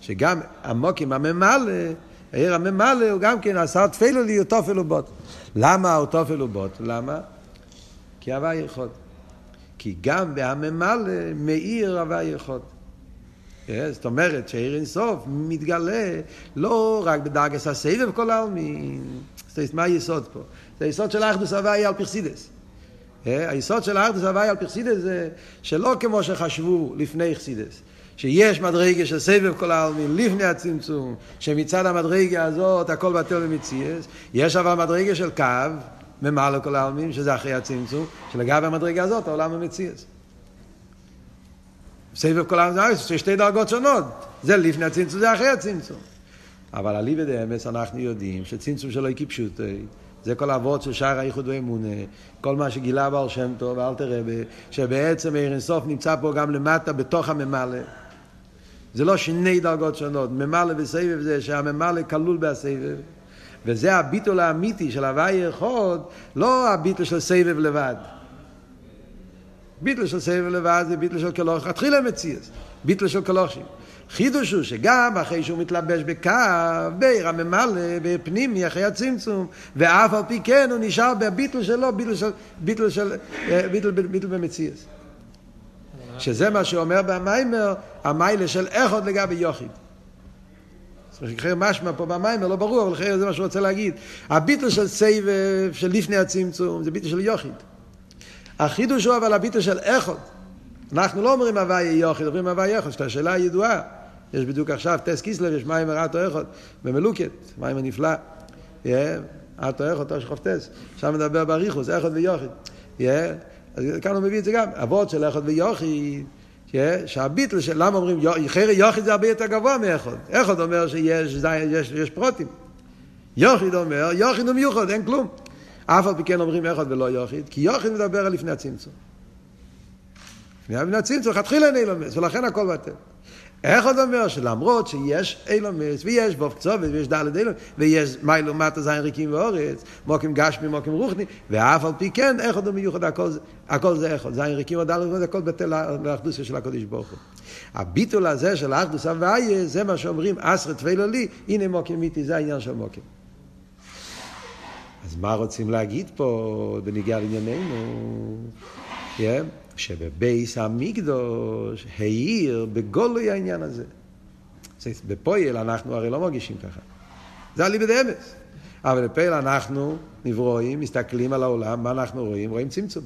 שגם המוקים הממלא, העיר הממלא הוא גם כן עשר תפילה לי, הוא תופל ובוט. למה הוא תופל ובוט? למה? כי הווה ירחוד. כי גם בהממלא מאיר הווה ירחוד. זאת אומרת שעיר אינסוף מתגלה לא רק בדרגס הסבב כל העלמין. זאת מה היסוד פה? זה היסוד של האחדוס הוויה על פרסידס. היסוד של האחדוס הוויה על פרסידס זה שלא כמו שחשבו לפני חסידס. שיש מדרגה של סבב כל העלמין לפני הצמצום, שמצד המדרגה הזאת הכל בטל ומציאס, יש אבל מדרגה של קו, ממעלה כל העלמין, שזה אחרי הצמצום, שלגבי המדרגה הזאת העולם הוא מציאס. סבב כל העם זה שתי דרגות שונות. זה לפני הצמצום, זה אחרי הצמצום. אבל אליבא דאמס אנחנו יודעים שצמצום שלו היא פשוטי. זה כל האבות של שער האיחוד ואמונה, כל מה שגילה בר שם טוב ואל תראה, שבעצם עיר אינסוף נמצא פה גם למטה בתוך הממלא. זה לא שני דרגות שונות, ממלא וסבב זה שהממלא כלול בסבב. וזה הביטול האמיתי של הוואי אחד, לא הביטול של סבב לבד. ביטל של סבל לבד זה ביטל של כלוך, התחילה מציאס, ביטל של כלוכים. חידוש הוא שגם אחרי שהוא מתלבש בקו, בעיר הממלא, בפנימי, אחרי הצמצום, ואף על פי כן הוא נשאר בביטל שלו, ביטל של, ביטל של, ביטל, ביטל במציאס. שזה מה שאומר במיימר, המיילה של איכות לגבי יוחיד. אחרי משמע פה במיימר, לא ברור, אבל אחרי זה מה שהוא רוצה להגיד. הביטל של סבב, של לפני הצמצום, זה ביטל של יוחיד. החידוש הוא אבל הביטו של איכות. אנחנו לא אומרים הוואי יוכי, אומרים הוואי איכות, שזו השאלה הידועה. יש בדיוק עכשיו טס קיסלר, יש מים ארתו איכות, במלוקת, מים הנפלא. ארתו איכות, תוש חופטס. שם מדבר בריחוס, איכות ויוכי. אז כאן הוא מביא את זה גם. אבות של איכות ויוכי, שהביטל של, למה אומרים, חיירי יוכי זה הרבה יותר גבוה מאיכות. איכות אומר שיש יש, יש פרוטים. יוכי אומר, יוכי הוא מיוחד, אין כלום. אף על פי כן אומרים אחד ולא יוחיד, כי יוחיד מדבר על לפני הצמצום. לפני הצמצום, לכתחילה אין אילומס, ולכן הכל בטל. איך עוד אומר שלמרות שיש אילומס, ויש בו קצובת, ויש דלת אילומס, ויש מיילו מטה זין ריקים ואורץ, מוקים גשמי, מוקים רוחני, ואף על פי כן, איך עוד מיוחד, הכל, הכל זה איך עוד, זין ריקים ודלת אילומס, הכל בטל לאחדוסיה של הקודש ברוך הוא. הביטול הזה של האחדוס הוויה, זה מה שאומרים, אסרת תפילו לי, הנה מוקים מיתי, זה העניין של מוקים. אז מה רוצים להגיד פה בניגיע לענייננו? Yeah, שבבייס המקדוש העיר בגולוי העניין הזה. בפועל אנחנו הרי לא מרגישים ככה. זה אליבא דאמס. אבל בפועל אנחנו נברואים, מסתכלים על העולם, מה אנחנו רואים? רואים צמצום.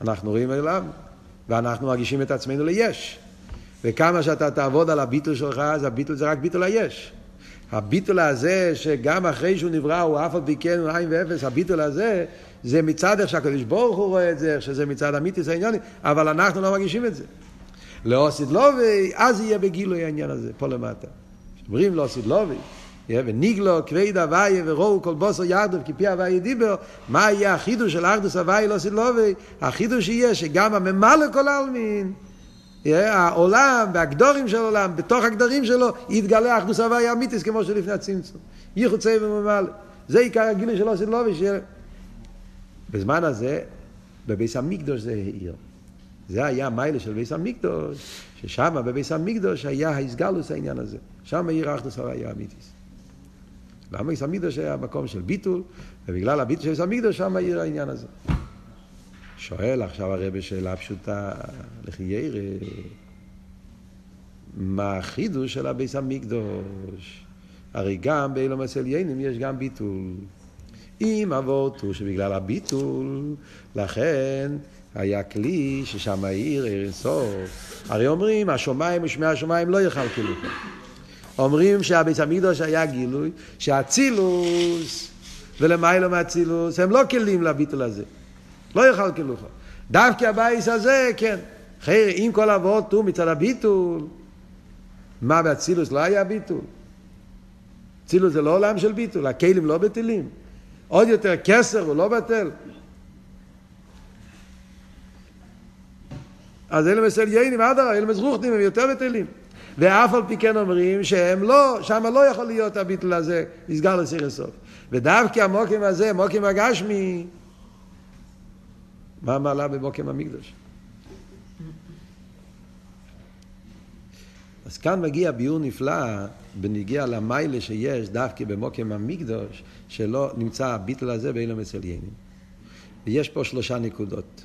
אנחנו רואים העולם, ואנחנו מרגישים את עצמנו ליש. וכמה שאתה תעבוד על הביטול שלך, אז הביטול זה רק ביטול היש. הביטול הזה, שגם אחרי שהוא נברא הוא אף על פי כן הוא עין ואפס, הביטול הזה, זה מצד איך שהקדוש ברוך הוא רואה את זה, איך שזה מצד אמיתיס העניונים, אבל אנחנו לא מרגישים את זה. לא עשית לובי, אז יהיה בגילוי העניין הזה, פה למטה. אומרים לא עשית לובי, וניגלו כבד הוויה וראו כל בוסו ירדו כפי הוויה דיבר, מה יהיה החידוש של ארדוס הוויה לא עשית לובי? החידוש יהיה שגם הממלא כל העלמין העולם והגדורים של העולם, בתוך הגדרים שלו, יתגלה אחדוס הוויה אמיתיס כמו שלפני הצמצום. ייחוד צבע וממלא. זה עיקר הגילוי של עושי לובי. בזמן הזה, בביס המקדוש זה העיר. זה היה מיילה של ביס המקדוש, ששם בביס המקדוש היה ההסגלוס העניין הזה, שם עיר אחדוס היה אמיתיס. למה יש המקדוש היה מקום של ביטול, ובגלל הביטול של המקדוש שם העיר העניין הזה. שואל עכשיו הרב שאלה פשוטה, לכי ירא, מה החידוש של הביס המקדוש? הרי גם באילום הסליינים יש גם ביטול. אם אבות הוא שבגלל הביטול, לכן היה כלי ששם העיר עיר סוף. הרי אומרים, השמיים ושמי השמיים לא יכלכלו. אומרים שהבית המקדוש היה גילוי, שהצילוס ולמיילו מהצילוס הם לא כלים לביטול הזה. לא יכלכלו. דווקא הבייס הזה, כן. חייר, אם כל אבות הוא מצד הביטול, מה באצילוס לא היה ביטול? אצילוס זה לא עולם של ביטול, הכלים לא בטלים. עוד יותר, כסר הוא לא בטל. אז אלה מסליינים, אדרבה, אלה מזרוחנים, הם יותר בטלים. ואף על פי כן אומרים שהם לא, שם לא יכול להיות הביטול הזה, נסגר לסיר הסוף. ודווקא המוקים הזה, מוקים הגשמי, מה מעלה במוקים המקדוש? אז כאן מגיע ביור נפלא בניגיע למיילה שיש דווקא במוקים המקדוש, שלא נמצא הביטל הזה באילום מסליינים. ויש פה שלושה נקודות.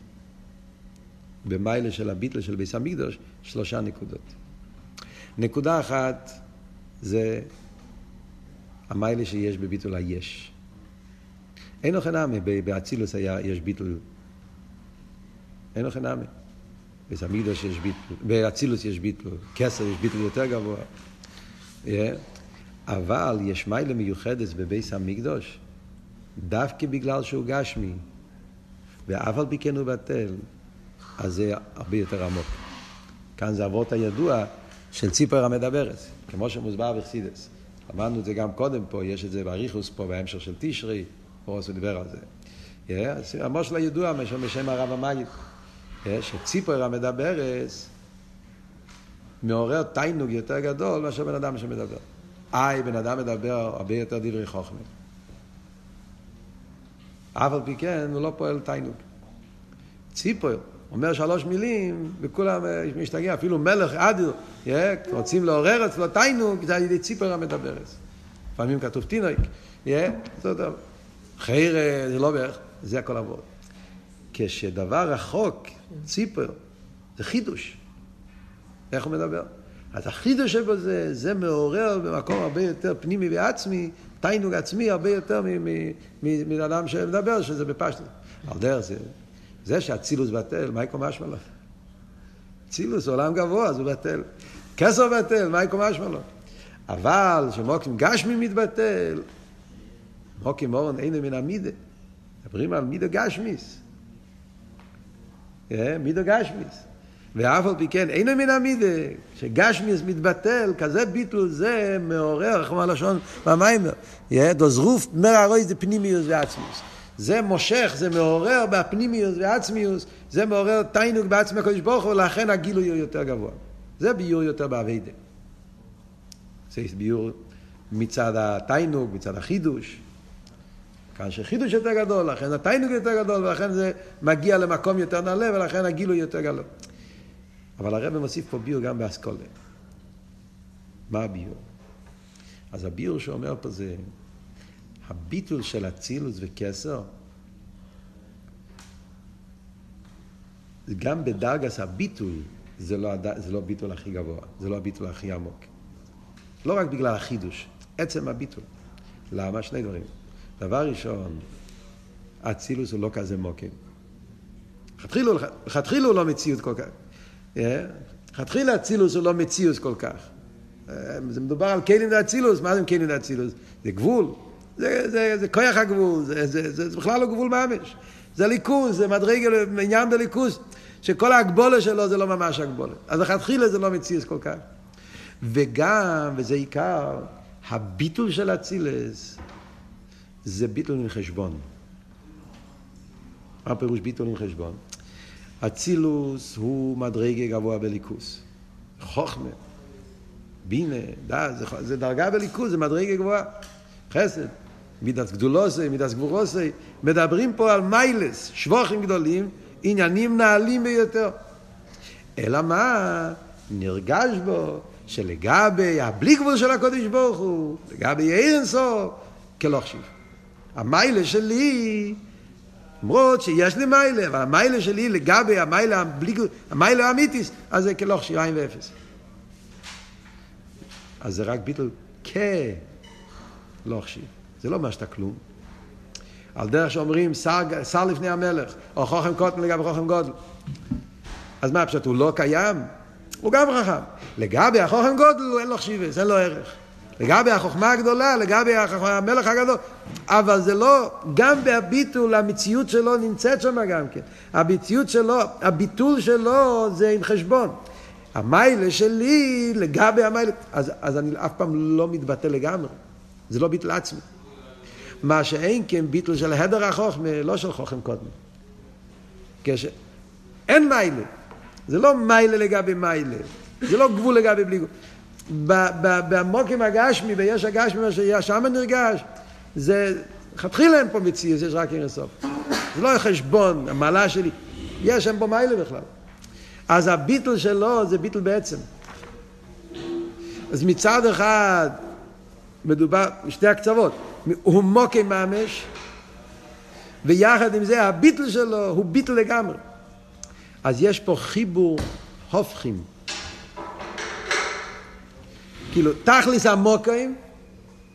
במיילה של הביטל של ביס המקדוש, שלושה נקודות. נקודה אחת זה המיילה שיש בביטול היש. אין לכם נאמה, באצילוס היה, יש ביטול. אין לכם נאמה. בסמידוש יש ביטול, באצילוס יש ביטול, כסר יש ביטול יותר גבוה. Yeah. אבל יש מיילה מיוחדת בביס המקדוש, דווקא בגלל שהוא גשמי, ואף על פי כן הוא בטל, אז זה הרבה יותר עמוק. כאן זה אבות הידוע של ציפר המדברת, כמו שמוסבר בחסידס. אמרנו את זה גם קודם פה, יש את זה באריכוס פה, בהמשך של תשרי, פורס דיבר על זה. Yeah, המושל הידוע בשם הרב המגיד. שציפור המדברת מעורר תיינוג יותר גדול מאשר בן אדם שמדבר. איי, בן אדם מדבר הרבה יותר דברי חוכמה. אף על פי כן הוא לא פועל תיינוג. ציפור אומר שלוש מילים וכולם אה, משתגעים, אפילו מלך אדיר, רוצים לעורר אצלו תיינוג, זה על ידי ציפור המדברת. לפעמים כתוב תינוק, חייר זה לא בערך, זה הכל עבוד. כשדבר רחוק, ציפר, זה חידוש. איך הוא מדבר? אז החידוש שבו זה, מעורר במקום הרבה יותר פנימי ועצמי, תיינוג עצמי הרבה יותר מאדם שמדבר, שזה בפשטות. על דרך זה, זה שהצילוס בטל, מה יקום משמע לו? צילוס עולם גבוה, אז הוא בטל. כסר בטל, מה יקום משמע? אבל כשמוקים גשמי מתבטל, מוקים אורן אינו מן המידה. מדברים על מידה גשמיס. מידו גשמיס. ואף על פי כן, אינו מן המידה, שגשמיס מתבטל, כזה ביטול זה מעורר, איך אומר לשון במיימר, דוזרוף מר הרוי זה פנימיוס ועצמיוס. זה מושך, זה מעורר בפנימיוס ועצמיוס, זה מעורר תיינוג בעצמי הקדוש ברוך הוא, ולכן הגילוי הוא יותר גבוה. זה ביור יותר באביידה. זה ביור מצד התיינוג, מצד החידוש. כאן שחידוש יותר גדול, לכן התיינוג יותר גדול, ולכן זה מגיע למקום יותר נעלה, ולכן הגילוי יותר גדול. אבל הרב מוסיף פה ביור גם באסכולה. מה הביור? אז הביור שאומר פה זה הביטול של אצילוס וכסר, גם בדרגס הביטול זה לא, זה לא הביטול הכי גבוה, זה לא הביטול הכי עמוק. לא רק בגלל החידוש, עצם הביטול. למה? שני דברים. דבר ראשון, אצילוס הוא לא כזה מוקים. לכתחילה הוא לא מציאות כל כך. לכתחילה אצילוס הוא לא מציאות כל כך. זה מדובר על כלים דאצילוס, מה זה כלים דאצילוס? זה גבול, זה, זה, זה כוח הגבול, זה, זה, זה, זה בכלל לא גבול ממש. זה ליכוז, זה מדרגל, עניין בליכוז, שכל ההגבולה שלו זה לא ממש הגבולה. אז לכתחילה זה לא מציאות כל כך. וגם, וזה עיקר, הביטול של אצילס זה ביטול עם חשבון. מה פירוש ביטול עם חשבון? אצילוס הוא מדרגה גבוה בליכוס. חוכמה, בינה, דה, זה, זה דרגה בליכוס, זה מדרגה גבוהה. חסד, מידס גדולוסי, מידס גבורוסי. מדברים פה על מיילס, שבוכים גדולים, עניינים נעלים ביותר. אלא מה? נרגש בו שלגבי הבלי גבול של הקודש ברוך הוא, לגבי אינסוף, כלוכשיב. המיילה שלי, למרות שיש לי מיילה, אבל המיילה שלי לגבי המיילה, המיילה האמיתיס, אז זה כלוכשיב, עין ואפס. אז זה רק ביטל כלוכשיב. זה לא אומר שאתה כלום. על דרך שאומרים שר, לפני המלך, או חוכם קוטן לגבי חוכם גודל. אז מה פשוט, הוא לא קיים? הוא גם חכם. לגבי החוכם גודל אין לו חשיבס, אין לו ערך. לגבי החוכמה הגדולה, לגבי המלך הגדול. אבל זה לא, גם בביטול המציאות שלו נמצאת שם גם כן. המציאות שלו, הביטול שלו זה עם חשבון. המיילה שלי לגבי המיילה, אז, אז אני אף פעם לא מתבטא לגמרי. זה לא ביטול עצמי. מה שאין כן ביטול של הדר החוכמה, לא של חוכם קודם. כש... אין מיילה. זה לא מיילה לגבי מיילה. זה לא גבול לגבי בלי גבול. במוקים הגשמי, ביש הגשמי, מה שיש שם נרגש, זה, לכתחילה אין פה מציאות, יש רק אין סוף. זה לא חשבון, המעלה שלי. יש, אין פה מיילה בכלל. אז הביטל שלו זה ביטל בעצם. אז מצד אחד מדובר, משתי הקצוות, הוא מוקי ממש, ויחד עם זה הביטל שלו הוא ביטל לגמרי. אז יש פה חיבור הופכים. כאילו, תכלס המוקים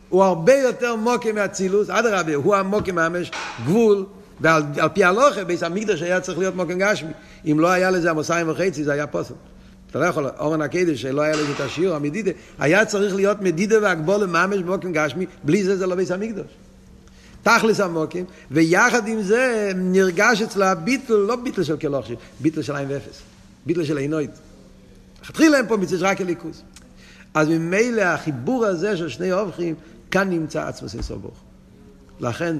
הוא הרבה יותר מוקים מהצילוס, אדרבה, הוא המוקים ממש, גבול, ועל פי הלוכה, ביס המקדש היה צריך להיות מוקים גשמי. אם לא היה לזה המוסיים וחצי, זה היה פוסל. אתה לא יכול, אורן הקדש, שלא היה לזה את השיעור, המדידה, היה צריך להיות מדידה והגבול לממש במוקים גשמי, בלי זה זה לא ביס המקדש. תכלס המוקים, ויחד עם זה נרגש אצלו הביטל, לא ביטל של כלוכשי, ביטל של עין ואפס, ביטל של עינוית. התחיל להם פה מצווה רק הליכוז. אז ממילא החיבור הזה של שני הופכים, כאן נמצא עצמוס יסובוך. לכן,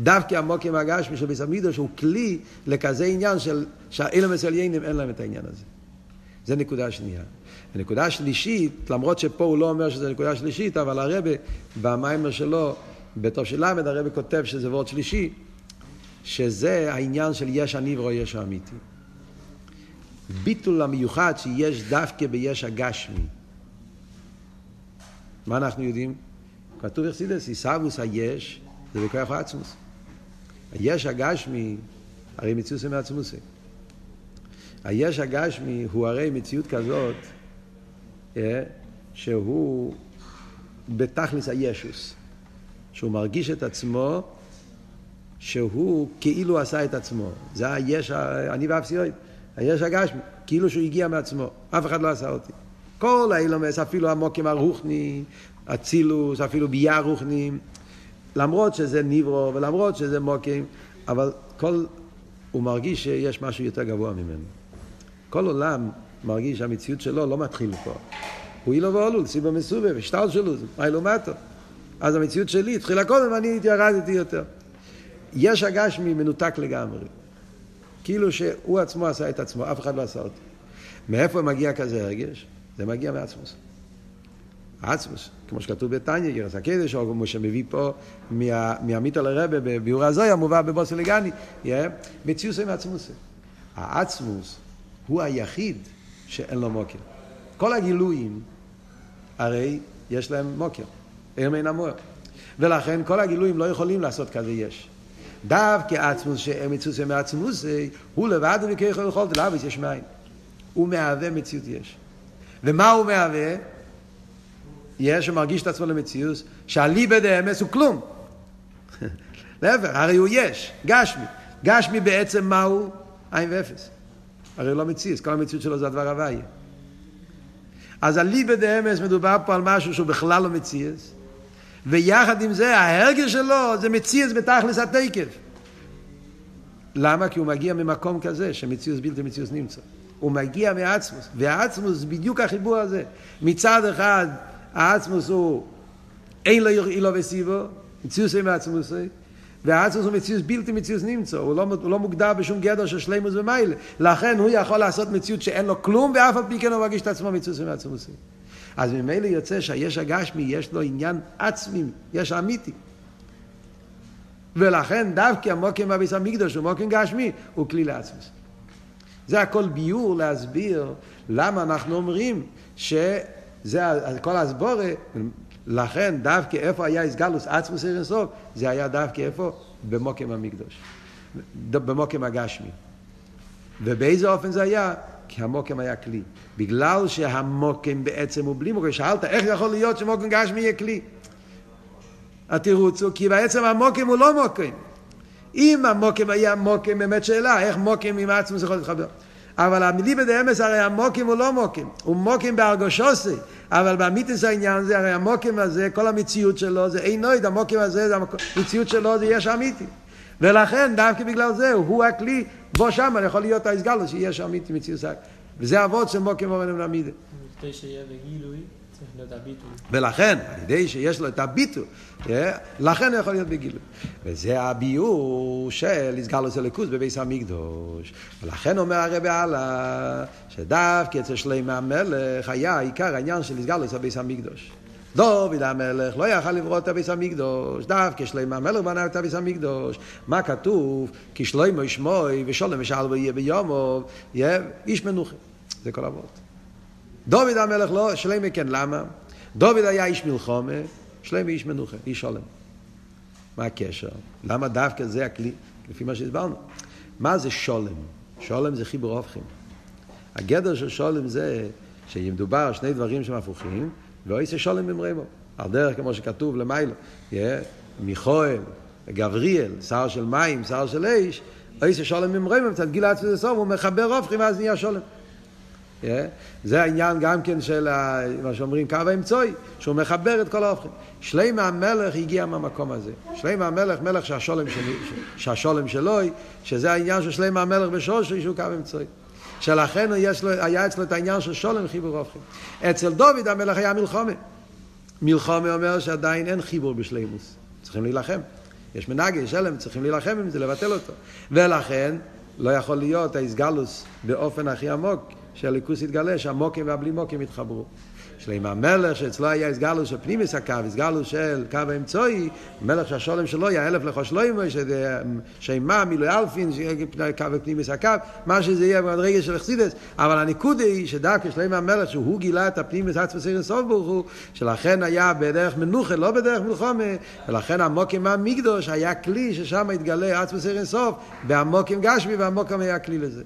דווקא המוקים הגשמי של ביס המידוש הוא כלי לכזה עניין של שהאילם הסליינים אין להם את העניין הזה. זה נקודה שנייה. ונקודה שלישית, למרות שפה הוא לא אומר שזה נקודה שלישית, אבל הרבה במיימר שלו בתור של למד הרב כותב שזה וורד שלישי, שזה העניין של יש הניברו, יש האמיתי. ביטול המיוחד שיש דווקא ביש הגשמי. מה אנחנו יודעים? כתוב אכסידס, עיסאוווס היש, זה בכוח העצמוס. היש הגשמי, הרי מציאות זה מעצמוסי. היש הגשמי הוא הרי מציאות כזאת, אה, שהוא בתכלס הישוס. שהוא מרגיש את עצמו שהוא כאילו עשה את עצמו. זה היש, אני ואפסיואית, היש הגשמי, כאילו שהוא הגיע מעצמו, אף אחד לא עשה אותי. כל האילומס, אפילו המוקים הרוחני, אצילוס, אפילו ביה רוחני, למרות שזה ניברו ולמרות שזה מוקים, אבל כל, הוא מרגיש שיש משהו יותר גבוה ממנו. כל עולם מרגיש שהמציאות שלו לא מתחיל פה. הוא אילו ואולול, סיבה מסובה, ושטר שלו, מה אילו מטו. אז המציאות שלי התחילה קודם, אני ירדתי יותר. יש הגשמי מנותק לגמרי. כאילו שהוא עצמו עשה את עצמו, אף אחד לא עשה אותו. מאיפה מגיע כזה הרגש? זה מגיע מעצמוס. עצמוס, כמו שכתוב בתניא, ירס הקדש, או כמו שמביא פה מהמיתו לרבה בביאור הזויה, מובא בבוסי לגני, מציאוס עם עצמוס. העצמוס הוא היחיד שאין לו מוקר. כל הגילויים, הרי יש להם מוקר. הם אין המוער. ולכן כל הגילויים לא יכולים לעשות כזה יש. דווקא עצמוס שהם מצוסי מעצמוס, הוא לבד וכיכול לכל דלאביס יש מים. הוא מהווה מציאות יש. ומה הוא מהווה? יש שמרגיש את עצמו למציאות, שהליבא דאמס הוא כלום. להפך, הרי הוא יש, גשמי. גשמי בעצם מהו? עין ואפס. הרי הוא לא מציאות, כל המציאות שלו זה הדבר הוויה. אז הליבא דאמס מדובר פה על משהו שהוא בכלל לא מציאות. ויחד עם זה ההרגש שלו זה מציאס בתכלס התקף. למה? כי הוא מגיע ממקום כזה שמציאוס בלתי מציאוס נמצא. הוא מגיע מעצמוס, והעצמוס זה בדיוק החיבור הזה. מצד אחד העצמוס הוא אין לו אילו וסיבו, מציאוס אין מעצמוס, והעצמוס הוא מציאוס בלתי מציאוס נמצא, הוא לא, הוא לא מוגדר בשום גדר של שלימוס ומיילה. לכן הוא יכול לעשות מציאות שאין לו כלום, ואף על פי כן הוא מרגיש את עצמו מציאוס אין מעצמוס. אז ממילא יוצא שהיש הגשמי יש לו עניין עצמי, יש אמיתי. ולכן דווקא המוקים בביס המקדוש הוא מוקים גשמי, הוא כלי לעצמי. זה הכל ביור להסביר למה אנחנו אומרים ש... זה כל הסבורה, לכן דווקא איפה היה איסגלוס עצמוס עיר אינסוף, זה היה דווקא איפה? במוקם המקדוש, במוקם הגשמי. ובאיזה אופן זה היה? כי המוקם היה כלי. בגלל שהמוקם בעצם הוא בלי מוקם. שאלת, איך יכול להיות שמוקם גשמי יהיה כלי? התירוץ הוא כי בעצם המוקם הוא לא מוקם. אם המוקם היה מוקם, באמת שאלה, איך מוקם עם עצמו יכול להתחבר? אבל המילי בדאמס הרי המוקים הוא לא מוקים, הוא מוקים בהרגושוסי, אבל באמיתיס העניין זה, הרי המוקים הזה, כל המציאות שלו זה אין נויד, המוקים הזה, זה המציאות שלו זה יש אמיתי. ולכן, דווקא בגלל זה, הוא הכלי, בו שם יכול להיות ההסגלו שיש אמיתי מציאות. וזה אבות של מוקים אורנו למידה. כדי שיהיה בגילוי. ולכן, על ידי שיש לו את הביטוי, אה, לכן הוא יכול להיות בגילוי. וזה הביאור של הסגלוס אלוקוס בביס המקדוש. ולכן אומר הרבי הלאה, שדווקא אצל שלמה המלך היה עיקר העניין של הסגלוס בביס המקדוש. דוד המלך לא יכל לברוא את הביס המקדוש, דווקא שלמה המלך בנה את הביס המקדוש. מה כתוב? כי שלמה ישמוי ושולם ושאל ויהיה ביומו, איש מנוחה. זה כל אבות. דוד המלך לא, שלמה כן, למה? דוד היה איש מלחומה, שלמה איש מנוחה, איש שולם. מה הקשר? למה דווקא זה הכלי? לפי מה שהסברנו. מה זה שולם? שולם זה חיבור הופכים. הגדר של שולם זה שאם מדובר על שני דברים שהם הפוכים, לא יעשה שולם במרמו. על דרך כמו שכתוב למיילו, מיכואל, גבריאל, שר של מים, שר של אש, לא יעשה שולם במרמו, מצד גיל עצמי סוף, הוא מחבר הופכים ואז נהיה שולם. Yeah. זה העניין גם כן של ה, מה שאומרים קו האמצעי, שהוא מחבר את כל ההופכים. שלמה המלך הגיע מהמקום הזה. שלמה המלך, מלך שהשולם, שלי, שהשולם שלו, שזה העניין של שלמה המלך בשושי, שהוא קו אמצעי. שלכן לו, היה אצלו את העניין של שולם חיבור הופכים. אצל דוד המלך היה מלחומה. מלחומה אומר שעדיין אין חיבור בשלימוס. צריכים להילחם. יש מנהגי שלם, צריכים להילחם עם זה, לבטל אותו. ולכן לא יכול להיות האיסגלוס באופן הכי עמוק. שהליכוס יתגלה, שהמוקים והבלי מוקים יתחברו. שלם המלך שאצלו היה הסגלוס של פנימיס הקו, הסגלוס של קו האמצעי, מלך שהשולם שלו היה אלף לחושלוים, שימה, מילוי אלפין, קו פנימיס הקו, מה שזה יהיה במדרגה של אכסידס, אבל הניקוד היא שדווקא שלם המלך שהוא גילה את הפנימיס עצמס עיר סוף ברוך הוא, שלכן היה בדרך מנוחה, לא בדרך מלחומה, ולכן המוקים מהמקדוש היה כלי ששם התגלה עצמס עיר סוף, בהמוקים גשמי והמוקים היה כלי לזה.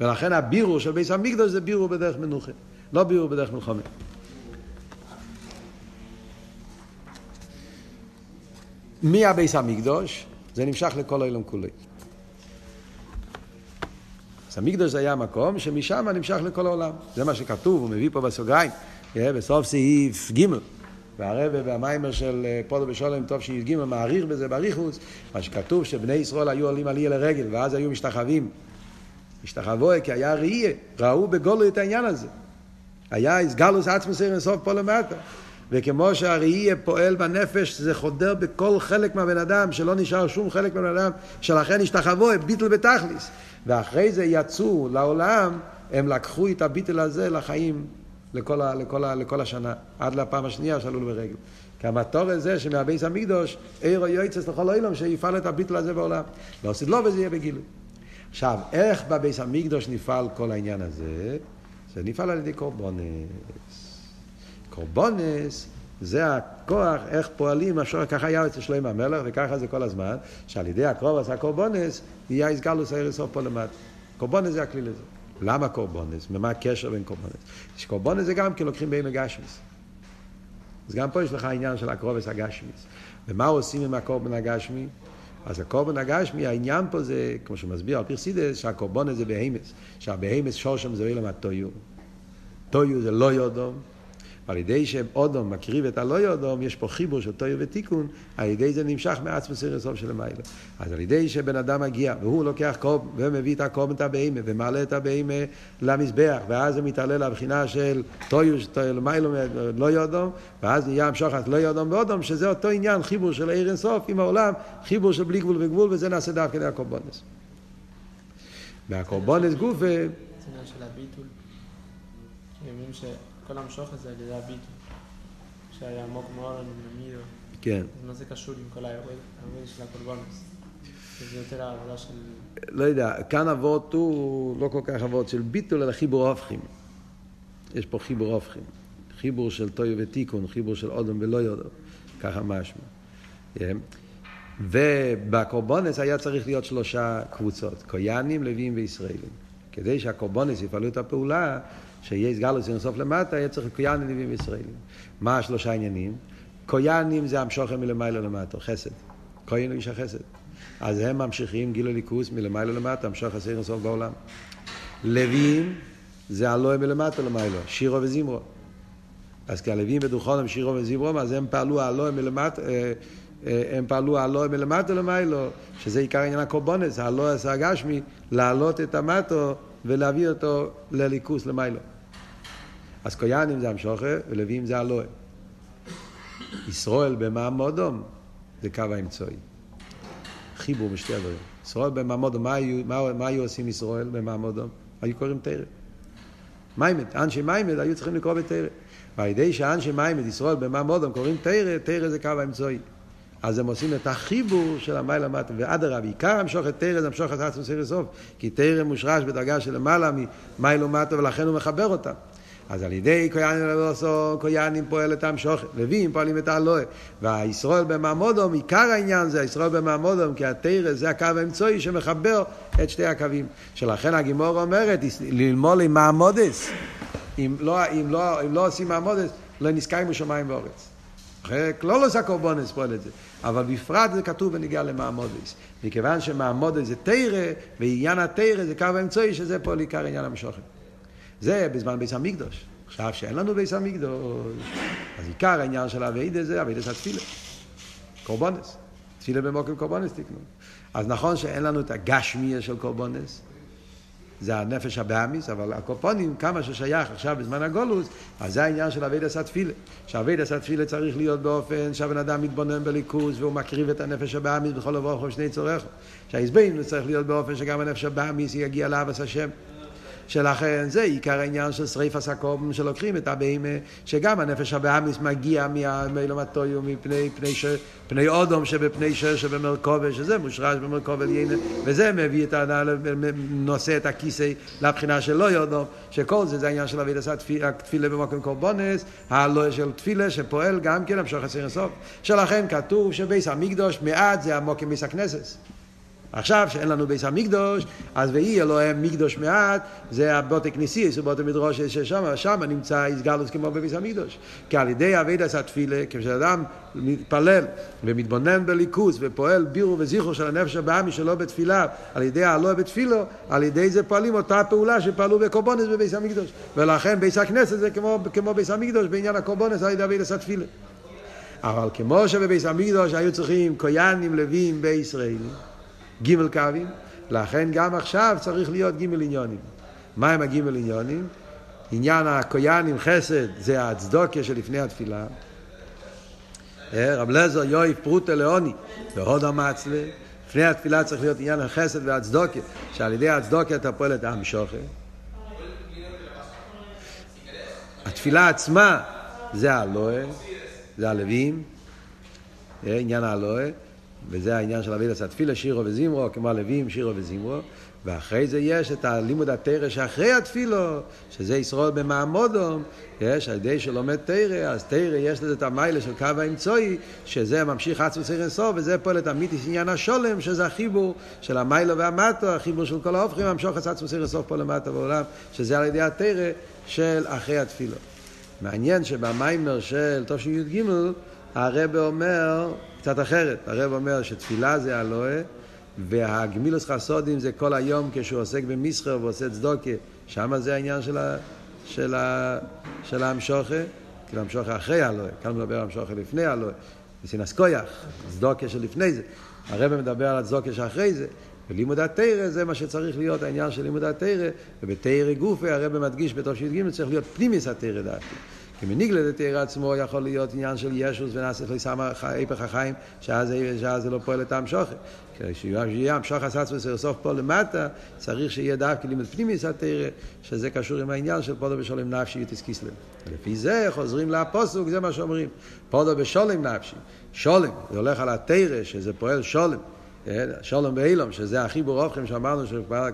ולכן הבירור של ביס המקדוש זה בירור בדרך מנוחה, לא בירור בדרך מלחמה. מי הביס המקדוש? זה נמשך לכל העולם כולו. אז המקדוש היה מקום שמשם נמשך לכל העולם. זה מה שכתוב, הוא מביא פה בסוגריים, בסוף סעיף ג' והרבה והמיימר של פודו בשולם טוב שי"ג מעריך בזה באריכוס, מה שכתוב שבני ישראל היו עולים עלייה לרגל ואז היו משתחווים השתחווי, כי היה ראייה, ראו בגולו את העניין הזה. היה הסגלוס עצמוס ערן סוף פה למטה. וכמו שהראייה פועל בנפש, זה חודר בכל חלק מהבן אדם, שלא נשאר שום חלק מהבן אדם, שלכן השתחווי, ביטל בתכליס. ואחרי זה יצאו לעולם, הם לקחו את הביטל הזה לחיים לכל, ה, לכל, ה, לכל השנה, עד לפעם השנייה שעלו ברגל. כי המטור הזה שמהביס המקדוש, עיר או יועצס לכל אילום, שיפעל את הביטל הזה בעולם. לא עשית לו וזה יהיה בגילוי. עכשיו, איך בביס המקדוש נפעל כל העניין הזה? זה נפעל על ידי קורבונס. קורבונס זה הכוח, איך פועלים, השור, ככה היה אצל שלמה המלך, וככה זה כל הזמן, שעל ידי הקרובס הקורבונס, יהיה איסגלוס אוף פה למטה. קורבונס זה הכלי לזה. למה קורבונס? ומה הקשר בין קורבונס? שקורבונס זה גם כי לוקחים בימי גשמיס. אז גם פה יש לך עניין של הקרובס הגשמיס. ומה עושים עם הקורבן הגשמי? אז הקורבן הגשמי, העניין פה זה, כמו שמסביר על פרסידס, שהקורבן הזה בהמס, שהבהמס שורשם זה אילם הטויו. טויו זה לא יודום, ועל ידי שאודום מקריב את הלא יודום, יש פה חיבור של טויו ותיקון, על ידי זה נמשך מעצמו סיר הסוף של המיילה. אז על ידי שבן אדם מגיע, והוא לוקח קורבן, ומביא את הקורבן את הבהמה, ומעלה את הבהמה למזבח, ואז הוא מתעלה לבחינה של טויו, למיילו, לא יודום, ואז נהיה המשוחת לא יודום ואודום, שזה אותו עניין, חיבור של עיר אינסוף עם העולם, חיבור של בלי גבול וגבול, וזה נעשה דווקא כדי הקורבנס. והקורבנס גוף... זה עניין של הביטול. כל המשוך הזה על ידי הביטוי, שהיה עמוק מאוד נמידו. כן. אז מה זה קשור עם כל העבודה של הקורבנוס? זה יותר העבודה של... לא יודע, כאן אבות הוא לא כל כך אבות של ביטול, אלא חיבור הופכים. יש פה חיבור הופכים. חיבור של טוי ותיקון, חיבור של אודום ולא יודו, ככה משמע. כן? ובקורבונס היה צריך להיות שלושה קבוצות, קויאנים, לוויים וישראלים. כדי שהקורבונס יפעלו את הפעולה, שיהיה סגלוס אינסוף למטה, היה צריך קויאנים, לוויים וישראלים. מה השלושה עניינים? קויאנים זה המשוכם מלמעלה למטה, חסד. הוא איש החסד. אז הם ממשיכים גילו ליכוס מלמעלה למטה, המשוך הסיר אינסוף בעולם. לוויים זה הלואה מלמטה למעלה, שירו וזימרו. אז כי הלוויים ודוכון הם שירו וזימרו, אז הם פעלו הלואה מלמטה, אה, אה, הם פעלו הלואה מלמטה למעלה, שזה עיקר עניין הקורבונס, הלואה עשה גשמי, להעלות את המטו ולהביא אותו לליכוס למעלה. אז קויאנים זה המשוכה ולוויים זה הלואה. ישראל במעמודום זה קו האמצעי. חיבור בשתי הדברים. ישראל במעמודום, מה היו, מה, מה היו עושים ישראל במעמודום? היו קוראים תרא. מיימד, אנשי מיימד היו צריכים לקרוא בתרא. ועל ידי שאנשי מיימד, ישראל במעמודום קוראים תרא, תרא זה קו האמצעי. אז הם עושים את החיבור של המיילה מטה, ואדרבה, עיקר המשוך את תרא זה המשוך את עצמו סיר סוף, כי תרא מושרש בדרגה של למעלה ממיילו מטה, ולכן הוא מחבר אותם. אז על ידי קויאנים לבוסו, קויאנים פועל את המשוך, לווים פועלים את האלוהה. והישראל במעמודום, עיקר העניין זה הישראל במעמודום, כי התרא זה הקו האמצעי שמחבר את שתי הקווים. שלכן הגימור אומרת, ללמוד עם מעמודס. אם לא, אם לא, אם לא עושים מעמודס, לא נזכאים בשמיים ואורץ. אחרי כלולוס הקורבונס פועל את זה. אבל בפרט זה כתוב בנגיעה למעמודס. מכיוון שמעמודס זה תרא, ועניין התרא זה קו האמצעי, שזה פה לעיקר עניין המשוכן. זה בזמן ביס המקדוש. עכשיו שאין לנו ביס המקדוש, אז עיקר העניין של אביידה זה אביידה של התפילה. קורבונס. תפילה במוקם קורבונס תקנו. אז נכון שאין לנו את הגשמיה של קורבונס, זה הנפש הבאמיס, אבל הקופונים, כמה ששייך עכשיו בזמן הגולוס, אז זה העניין של אביידה סתפילה. שאביידה סתפילה צריך להיות באופן שהבן אדם מתבונן בליכוז והוא מקריב את הנפש הבאמיס בכל אבוך ושני צורך. שהאיזבאים צריך להיות באופן שגם הנפש הבאמיס יגיע לאבס השם. שלכן זה עיקר העניין של שריפס הקום שלוקחים את הבהמה, שגם הנפש הבאמיס מגיע מאילום הטויו, מפני פני ש... פני אודום שבפני שר שבמרכובה, שזה מושרש במרכובה יינה, וזה מביא את הנעל, נושא את הכיסא לבחינה של לא יודום, שכל זה זה העניין של אבידס התפילה במקום קורבונס, הלא של תפילה שפועל גם כן המשוך עשיר הסוף. שלכן כתוב שביס המקדוש מעט זה המוקם ביס הכנסס. עכשיו שאין לנו ביס המקדוש, אז ויהי אלוהים מקדוש מעט, זה הבוטי כניסיס, זה בוטי מדרוש ששם, שם נמצא איסגלוס כמו בביס המקדוש. כי על ידי אבידס התפילה, כשאדם מתפלל ומתבונן בליכוס ופועל בירו וזיכרו של הנפש הבאמי שלו בתפילה, על ידי הלא בתפילו, על ידי זה פועלים אותה פעולה שפעלו בקורבונס בביס המקדוש. ולכן ביס הכנסת זה כמו, כמו ביס המקדוש בעניין הקורבונס על ידי אבידס התפילה. אבל כמו שבביס המקדוש היו צריכים קויאנים לווים בישראל, גימל קווים, לכן גם עכשיו צריך להיות גימל עניונים. מה הם הגימל עניונים? עניין הקויאנים חסד זה הצדוקה שלפני התפילה. רב לזר יואיף פרוטה לאוני בהוד המצלה. לפני התפילה צריך להיות עניין החסד והצדוקה, שעל ידי הצדוקה אתה פועל את העם שוכר. התפילה עצמה זה הלואה, זה הלווים, עניין הלואה. וזה העניין של אבידס התפילה, שירו וזימרו, כמו הלווים, שירו וזימרו, ואחרי זה יש את הלימוד התרא שאחרי התפילו, שזה ישראל במעמודום, יש, על ידי שלומד תרא, אז תרא יש לזה את המיילה של קו האמצעי, שזה ממשיך עצמו סיר אינסוף, וזה פועל את המיתיס עניין השולם, שזה החיבור של המיילה והמטו, החיבור של כל ההופכים, ממשיך את סיר אינסוף פה למטה בעולם, שזה על ידי התרא של אחרי התפילו. מעניין שבמיימר של תשי"ג, הרב אומר קצת אחרת. הרב אומר שתפילה זה הלואה, והגמילוס חסודים זה כל היום כשהוא עוסק במסחר ועושה צדוקה, שם זה העניין של, ה, של, ה, של המשוכה, כאילו המשוכה אחרי הלואה, כאן מדבר המשוכה לפני הלואה, בסינס קויח, צדוקה שלפני זה. הרב מדבר על הצדוקה שאחרי זה. ולימוד התרא זה מה שצריך להיות העניין של לימוד התרא, ובתרא גופי הרב מדגיש בתוך י"ג צריך להיות פנימיס התרא דעתי. כי מניגלה לתאר עצמו יכול להיות עניין של ישוס ונאסף לסמא היפך החיים, שאז זה לא פועל את המשוכר. כשיהיה המשוך עצמו סוף פה למטה, צריך שיהיה דווקא לימוד פנימיס התרא, שזה קשור עם העניין של פודו בשולם נפשי יתיס קיסלם. לפי זה חוזרים לפוסוק, זה מה שאומרים. פודו בשולם נפשי. שולם, זה הולך על התרא, שזה פועל שולם. כן? שולם באילום, שזה החיבור רובכם שאמרנו,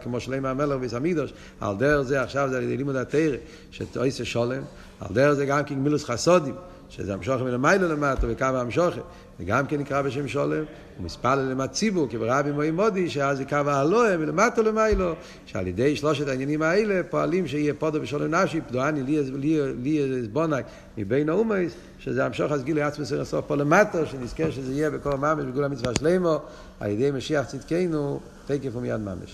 כמו שלמה המלך ביס המקדוש, על דרך זה עכשיו זה על ידי לימוד התרא, שתויסה שולם, על דרך זה גם כן גמילוס חסודים, שזה המשוכם מלמיילו למטה וכמה המשוכם, זה גם כן נקרא בשם שולם, הוא מספל למד ציבור, כברבי מוי מודי, שאז יקו הלואה מלמטה למיילו, שעל ידי שלושת העניינים האלה פועלים שיהיה פודו בשולם נפשי, פדואני לי בונק מבין האומייס, שזה המשוך אז גילי עצמס הסוף פה למטה, שנזכה שזה יהיה בכל ממש בגול המצווה שלמו, על ידי משיח צדקנו, תקף ומיד ממש.